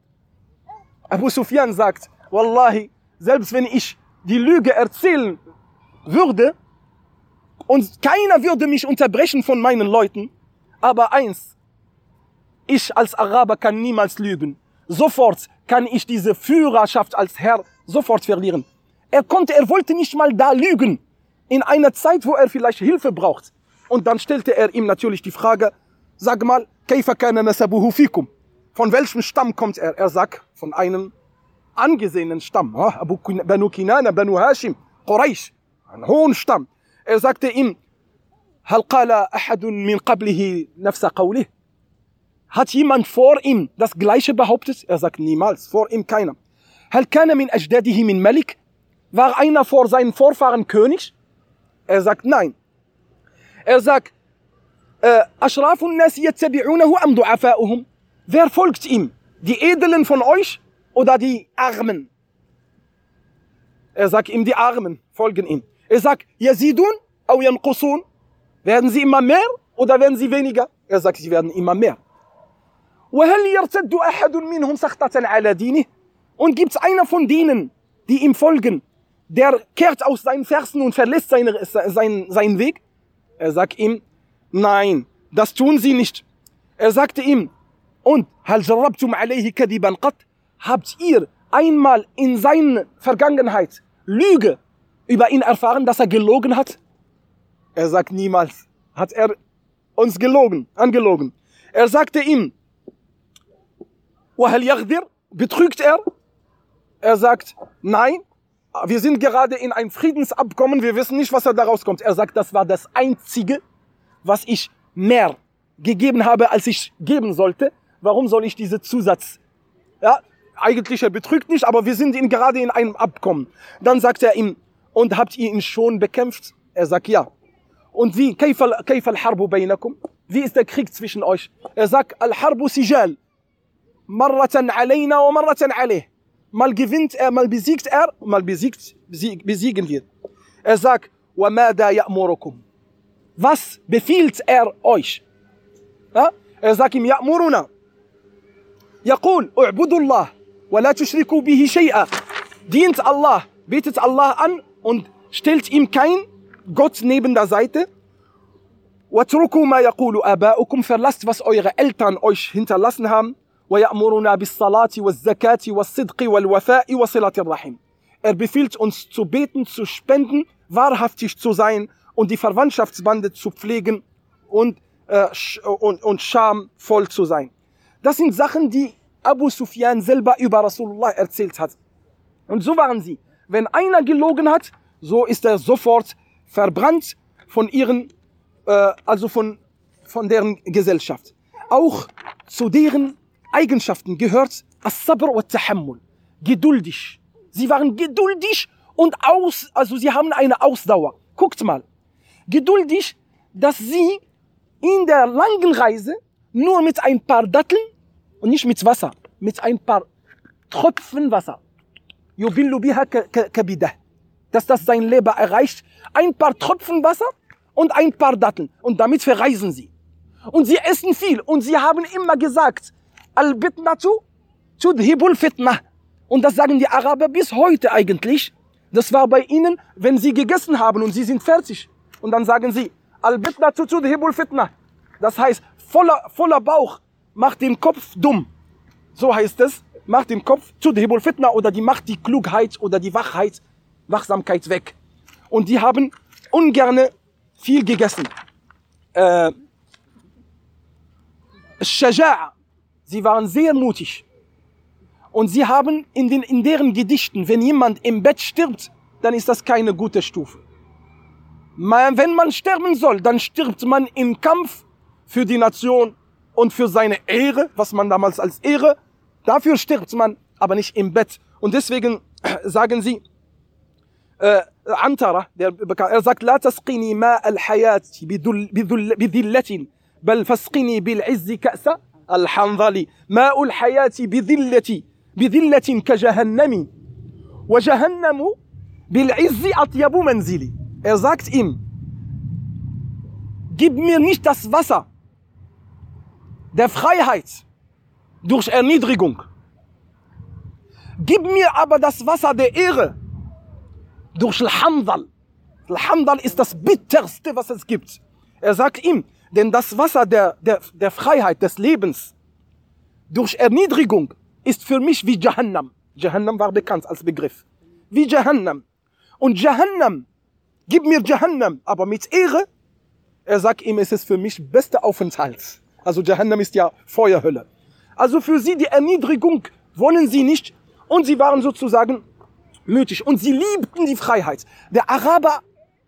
Abu Sufyan sagt, Wallahi, selbst wenn ich die Lüge erzählen würde und keiner würde mich unterbrechen von meinen Leuten. Aber eins, ich als Araber kann niemals lügen. Sofort kann ich diese Führerschaft als Herr sofort verlieren. Er konnte, er wollte nicht mal da lügen. In einer Zeit, wo er vielleicht Hilfe braucht. Und dann stellte er ihm natürlich die Frage, sag mal, Von welchem Stamm kommt er? Er sagt, von einem angesehenen Stamm. Ah, Banu Kinana, Banu Hashim, Quraysh. Ein hohen Stamm. Er sagte ihm, Hat jemand vor ihm das Gleiche behauptet? Er sagt niemals, vor ihm keiner. War einer vor seinen Vorfahren König? Er sagt nein. Er sagt, äh. Wer folgt ihm? Die Edelen von euch oder die Armen? Er sagt ihm, die Armen folgen ihm. Er sagt, Yazidun au Yanqusun. Werden sie immer mehr oder werden sie weniger? Er sagt, sie werden immer mehr. Und gibt es einer von denen, die ihm folgen, der kehrt aus seinen Fersen und verlässt seine, sein, seinen Weg? Er sagt ihm, nein, das tun sie nicht. Er sagte ihm, und habt ihr einmal in seiner Vergangenheit Lüge über ihn erfahren, dass er gelogen hat? Er sagt niemals. Hat er uns gelogen, angelogen. Er sagte ihm, وهل يغدر? Betrügt er? Er sagt, nein, wir sind gerade in ein Friedensabkommen, wir wissen nicht, was er daraus kommt. Er sagt, das war das Einzige, was ich mehr gegeben habe, als ich geben sollte. Warum soll ich diese Zusatz? Ja, eigentlich er betrügt nicht, aber wir sind in, gerade in einem Abkommen. Dann sagt er ihm, und habt ihr ihn schon bekämpft? Er sagt, ja. Und wie? كيف كيف الحرب بينكم? Wie ist der Krieg zwischen euch? Er sagt, الحرب سجال. مرة علينا ومرة عليه. Mal gewinnt er, mal besiegt er, mal besiegt, besieg, besiegen wir. Er sagt, وماذا يأمركم? Was befiehlt er euch? Ja? Er sagt ihm, يأمرنا. يقول اعبدوا الله ولا تشركوا به شيئا. Dient Allah, betet Allah an und stellt ihm kein Gott neben der Seite. واتركوا ما يقول آباؤكم verlasst was eure Eltern euch hinterlassen haben ويأمرنا بالصلاة والزكاة والصدق والوفاء وصلة الرحم Er befiehlt uns zu beten, zu spenden wahrhaftig zu sein und die Verwandtschaftsbande zu pflegen und, äh, und, und schamvoll zu sein. Das sind Sachen, die Abu Sufyan selber über Rasulullah erzählt hat. Und so waren sie. Wenn einer gelogen hat, so ist er sofort verbrannt von ihren, äh, also von, von deren Gesellschaft. Auch zu deren Eigenschaften gehört As-Sabr wa Tahammul. Geduldig. Sie waren geduldig und aus, also sie haben eine Ausdauer. Guckt mal. Geduldig, dass sie in der langen Reise nur mit ein paar Datteln und nicht mit Wasser, mit ein paar Tropfen Wasser. Yubillu biha kabidah. Dass das sein Leber erreicht. Ein paar Tropfen Wasser und ein paar Datteln. Und damit verreisen sie. Und sie essen viel. Und sie haben immer gesagt, Al-Bitnatu tudhibul fitna. Und das sagen die Araber bis heute eigentlich. Das war bei ihnen, wenn sie gegessen haben und sie sind fertig. Und dann sagen sie, Al-Bitnatu tudhibul fitna. Das heißt, voller, voller Bauch macht den Kopf dumm. So heißt es, macht den Kopf tudhibul fitna oder die macht die Klugheit oder die Wachheit, Wachsamkeit weg. Und die haben ungerne viel gegessen. Äh, Shaja'a, sie waren sehr mutig. Und sie haben in, den, in deren Gedichten, wenn jemand im Bett stirbt, dann ist das keine gute Stufe. Wenn man sterben soll, dann stirbt man im Kampf für die Nation und für seine Ehre, was man damals als Ehre, dafür stirbt man, aber nicht im Bett. Und deswegen sagen sie, äh, Antara, der, er sagt, لا تسقني ماء الحياة بذلة بل فاسقني بالعز كأس الحنظل ماء الحياة بذلة بذلة كجهنم وجهنم بالعز أطيب منزلي Er sagt ihm, gib mir nicht das Wasser der Freiheit durch Erniedrigung. Gib mir aber das Wasser der Ehre durch Al-Hamdal. Ist das bitterste, was es gibt. Er sagt ihm, denn das Wasser der, der, der Freiheit, des Lebens, durch Erniedrigung, ist für mich wie Jahannam. Jahannam war bekannt als Begriff. Wie Jahannam. Und Jahannam, gib mir Jahannam, aber mit Ehre. Er sagt ihm, es ist für mich bester Aufenthalt. Also Jahannam ist ja Feuerhölle. Also für sie die Erniedrigung wollen sie nicht und sie waren sozusagen mütig und sie liebten die Freiheit. Der Araber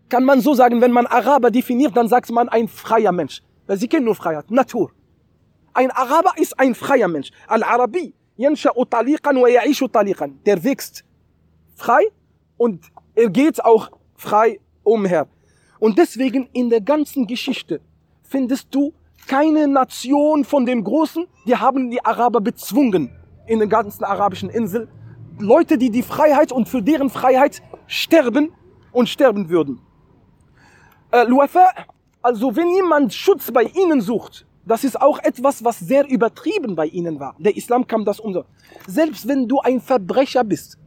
kann man so sagen, wenn man Araber definiert, dann sagt man ein freier Mensch. Weil sie kennen nur Freiheit, Natur. Ein Araber ist ein freier Mensch. Al-Arabi, yansha'u taliqan wa ya'ishu taliqan. Der wächst frei und er geht auch frei umher. Und deswegen in der ganzen Geschichte findest du keine Nation von den Großen, die haben die Araber bezwungen in den ganzen arabischen Inseln. Leute, die die Freiheit und für deren Freiheit sterben und sterben würden. Äh, also wenn jemand Schutz bei ihnen sucht, das ist auch etwas, was sehr übertrieben bei ihnen war. Der Islam kam das um. Selbst wenn du ein Verbrecher bist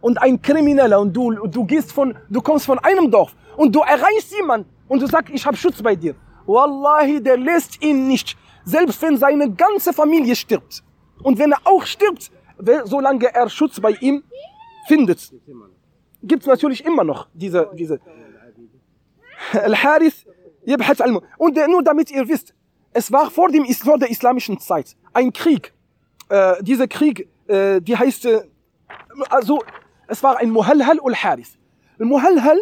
und ein Krimineller und du, du gehst von, du kommst von einem Dorf und du erreichst jemanden und du sagst, ich habe Schutz bei dir. Wallahi, der lässt ihn nicht. Selbst wenn seine ganze Familie stirbt. Und wenn er auch stirbt, solange er Schutz bei ihm findet. Gibt es natürlich immer noch diese, diese. Al-Harith, und nur damit ihr wisst, es war vor, dem, vor der islamischen Zeit ein Krieg. Äh, dieser Krieg, äh, die heißt, äh, also es war ein Muhalhal ul Harith. Muhalhal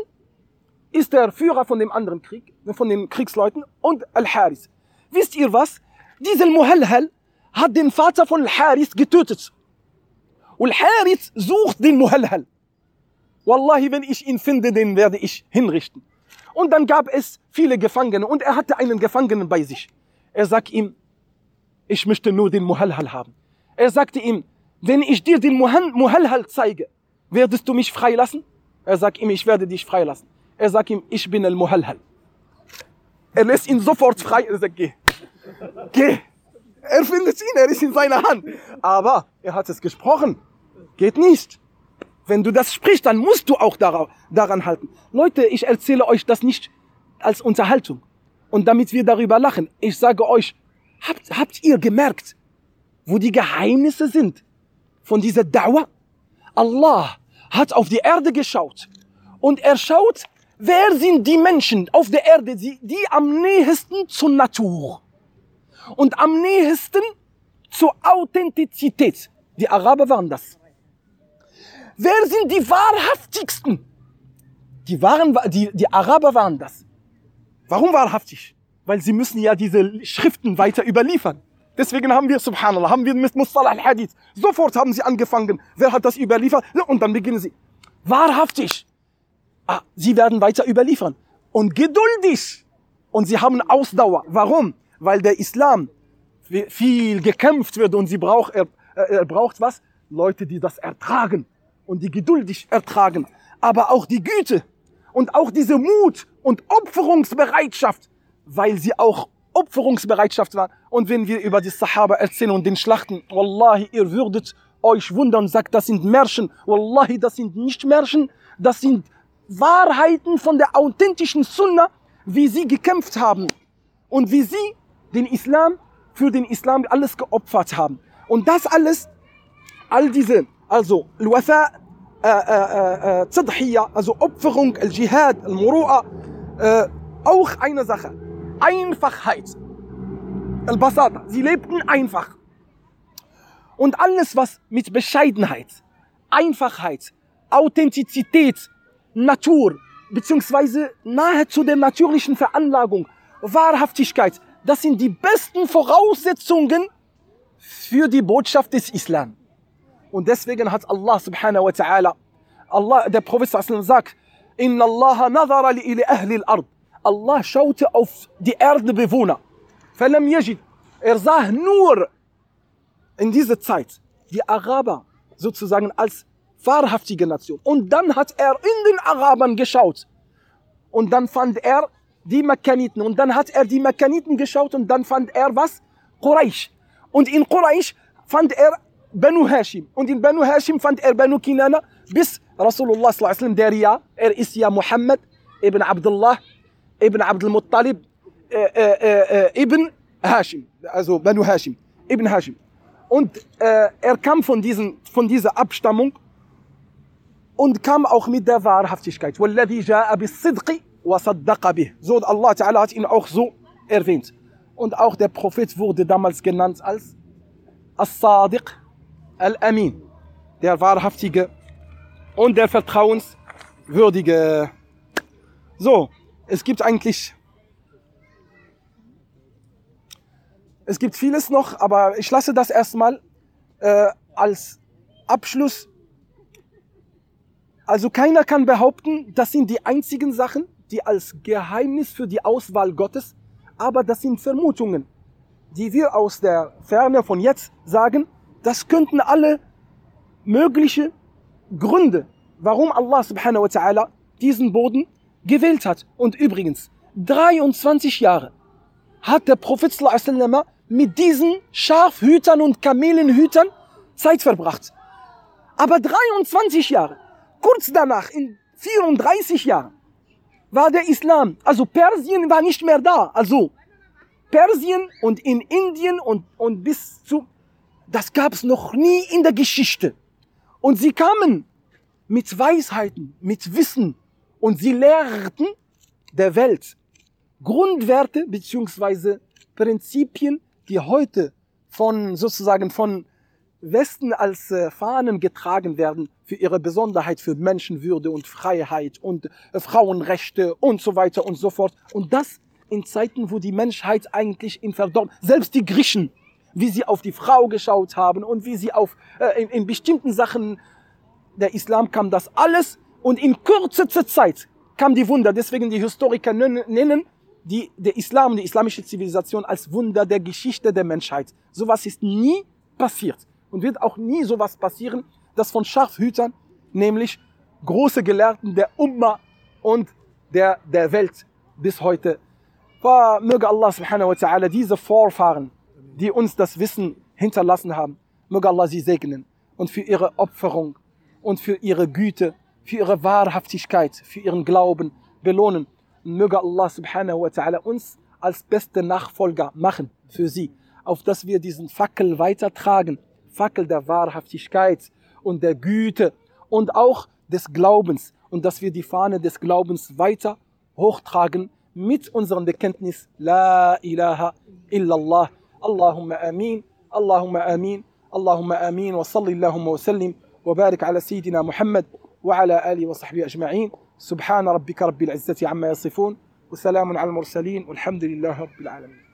ist der Führer von dem anderen Krieg, von den Kriegsleuten und Al-Harith. Wisst ihr was? Dieser Muhalhal hat den Vater von Al-Harith getötet. Und Harith sucht den Muhalhal. Wallahi, wenn ich ihn finde, den werde ich hinrichten. Und dann gab es viele Gefangene und er hatte einen Gefangenen bei sich. Er sagt ihm, ich möchte nur den Muhalhal haben. Er sagte ihm, wenn ich dir den Muhalhal zeige, werdest du mich freilassen? Er sagt ihm, ich werde dich freilassen. Er sagt ihm, ich bin el Muhalhal. Er lässt ihn sofort frei. Er sagt, geh. Geh. Er findet ihn, er ist in seiner Hand. Aber er hat es gesprochen. Geht nicht. Wenn du das sprichst, dann musst du auch daran halten. Leute, ich erzähle euch das nicht als Unterhaltung und damit wir darüber lachen. Ich sage euch, habt, habt ihr gemerkt, wo die Geheimnisse sind von dieser Dauer? Allah hat auf die Erde geschaut und er schaut wer sind die Menschen auf der Erde, die, die am nähesten zur Natur und am nähesten zur Authentizität? Die Araber waren das. Wer sind die wahrhaftigsten? Die, waren, die, die Araber waren das. Warum wahrhaftig? Weil sie müssen ja diese Schriften weiter überliefern. Deswegen haben wir, subhanallah, haben wir mit Mustalah al-Hadith. Sofort haben sie angefangen. Wer hat das überliefert? Und dann beginnen sie. Wahrhaftig. Ah, sie werden weiter überliefern. Und geduldig. Und sie haben Ausdauer. Warum? Weil der Islam viel gekämpft wird und sie braucht, er, er braucht was? Leute, die das ertragen und die geduldig ertragen. Aber auch die Güte und auch diese Mut und Opferungsbereitschaft, weil sie auch Opferungsbereitschaft war. Und wenn wir über die Sahaba erzählen und den Schlachten, Wallahi, ihr würdet euch wundern, sagt, das sind Märchen. Wallahi, das sind nicht Märchen, das sind Wahrheiten von der authentischen Sunna, wie sie gekämpft haben und wie sie den Islam für den Islam alles geopfert haben. Und das alles, all diese, also Al-Wafa, äh, äh, äh, also Opferung, Al-Jihad, Al-Muru'a, auch eine Sache. Einfachheit. Al-Basata. Sie lebten einfach. Und alles, was mit Bescheidenheit, Einfachheit, Authentizität, Natur, beziehungsweise nahe zu der natürlichen Veranlagung, Wahrhaftigkeit, das sind die besten Voraussetzungen für die Botschaft des Islam. Und deswegen hat Allah subhanahu wa ta'ala, der Prophet sagt, Inna Allah nazara li ahli al-ard. Allah schaute auf die Erdbewohner. Falam yajid. Er sah nur in dieser Zeit die Araber sozusagen als wahrhaftige Nation. Und dann hat er in den Arabern geschaut. Und dann fand er die Mekkaniten. Und dann hat er die Mekkaniten geschaut und dann fand er was? Quraysh. Und in Quraysh fand er Banu Hashim. Und in Banu Hashim fand er Banu Kinana bis Rasulullah wasallam, der ja, er ist ja Muhammad ibn Abdullah ibn Abdul Muttalib äh, äh, äh, ibn Hashim, also Banu Hashim, ibn Hashim. Und äh, er kam von, diesen, von dieser Abstammung und kam auch mit der Wahrhaftigkeit. So, Allah Ta'ala hat ihn auch so erwähnt. Und auch der Prophet wurde damals genannt als As-Sadiq Al-Amin, der Wahrhaftige und der Vertrauenswürdige. So, es gibt eigentlich Es gibt vieles noch, aber ich lasse das erstmal äh, als Abschluss also keiner kann behaupten, das sind die einzigen Sachen, die als Geheimnis für die Auswahl Gottes, aber das sind Vermutungen, die wir aus der Ferne von jetzt sagen, das könnten alle mögliche Gründe, warum Allah subhanahu wa ta'ala diesen Boden gewählt hat. Und übrigens, 23 Jahre hat der Prophet sallam, mit diesen Schafhütern und Kamelenhütern Zeit verbracht. Aber 23 Jahre, kurz danach, in 34 Jahren, war der Islam, also Persien war nicht mehr da. Also Persien und in Indien und, und bis zu, das gab es noch nie in der Geschichte. Und sie kamen mit Weisheiten, mit Wissen und sie lehrten der Welt Grundwerte beziehungsweise Prinzipien, die heute von sozusagen von Westen als äh, Fahnen getragen werden für ihre Besonderheit für Menschenwürde und Freiheit und äh, Frauenrechte und so weiter und so fort. Und das in Zeiten, wo die Menschheit eigentlich in Verdorben, selbst die Griechen wie sie auf die Frau geschaut haben und wie sie auf äh, in, in bestimmten Sachen der Islam kam das alles und in kürzester Zeit kam die Wunder. Deswegen die Historiker nennen die, der Islam, die islamische Zivilisation als Wunder der Geschichte der Menschheit. Sowas ist nie passiert und wird auch nie sowas passieren, das von Scharfhütern, nämlich große Gelehrten der Umma und der, der Welt bis heute. Möge Allah subhanahu wa ta'ala diese Vorfahren die uns das Wissen hinterlassen haben. Möge Allah sie segnen und für ihre Opferung und für ihre Güte, für ihre Wahrhaftigkeit, für ihren Glauben belohnen. Und möge Allah subhanahu wa ta'ala uns als beste Nachfolger machen für sie, auf dass wir diesen Fackel weitertragen. Fackel der Wahrhaftigkeit und der Güte und auch des Glaubens und dass wir die Fahne des Glaubens weiter hochtragen mit unserem Bekenntnis La ilaha illallah. Allahumma amin, Allahumma amin, Allahumma amin wa salli Allahumma wa sallim wa barik ala Sayyidina Muhammad wa ala alihi wa sahbihi ajma'in. سبحان ربك رب العزة عما يصفون وسلام على والحمد لله رب العالمين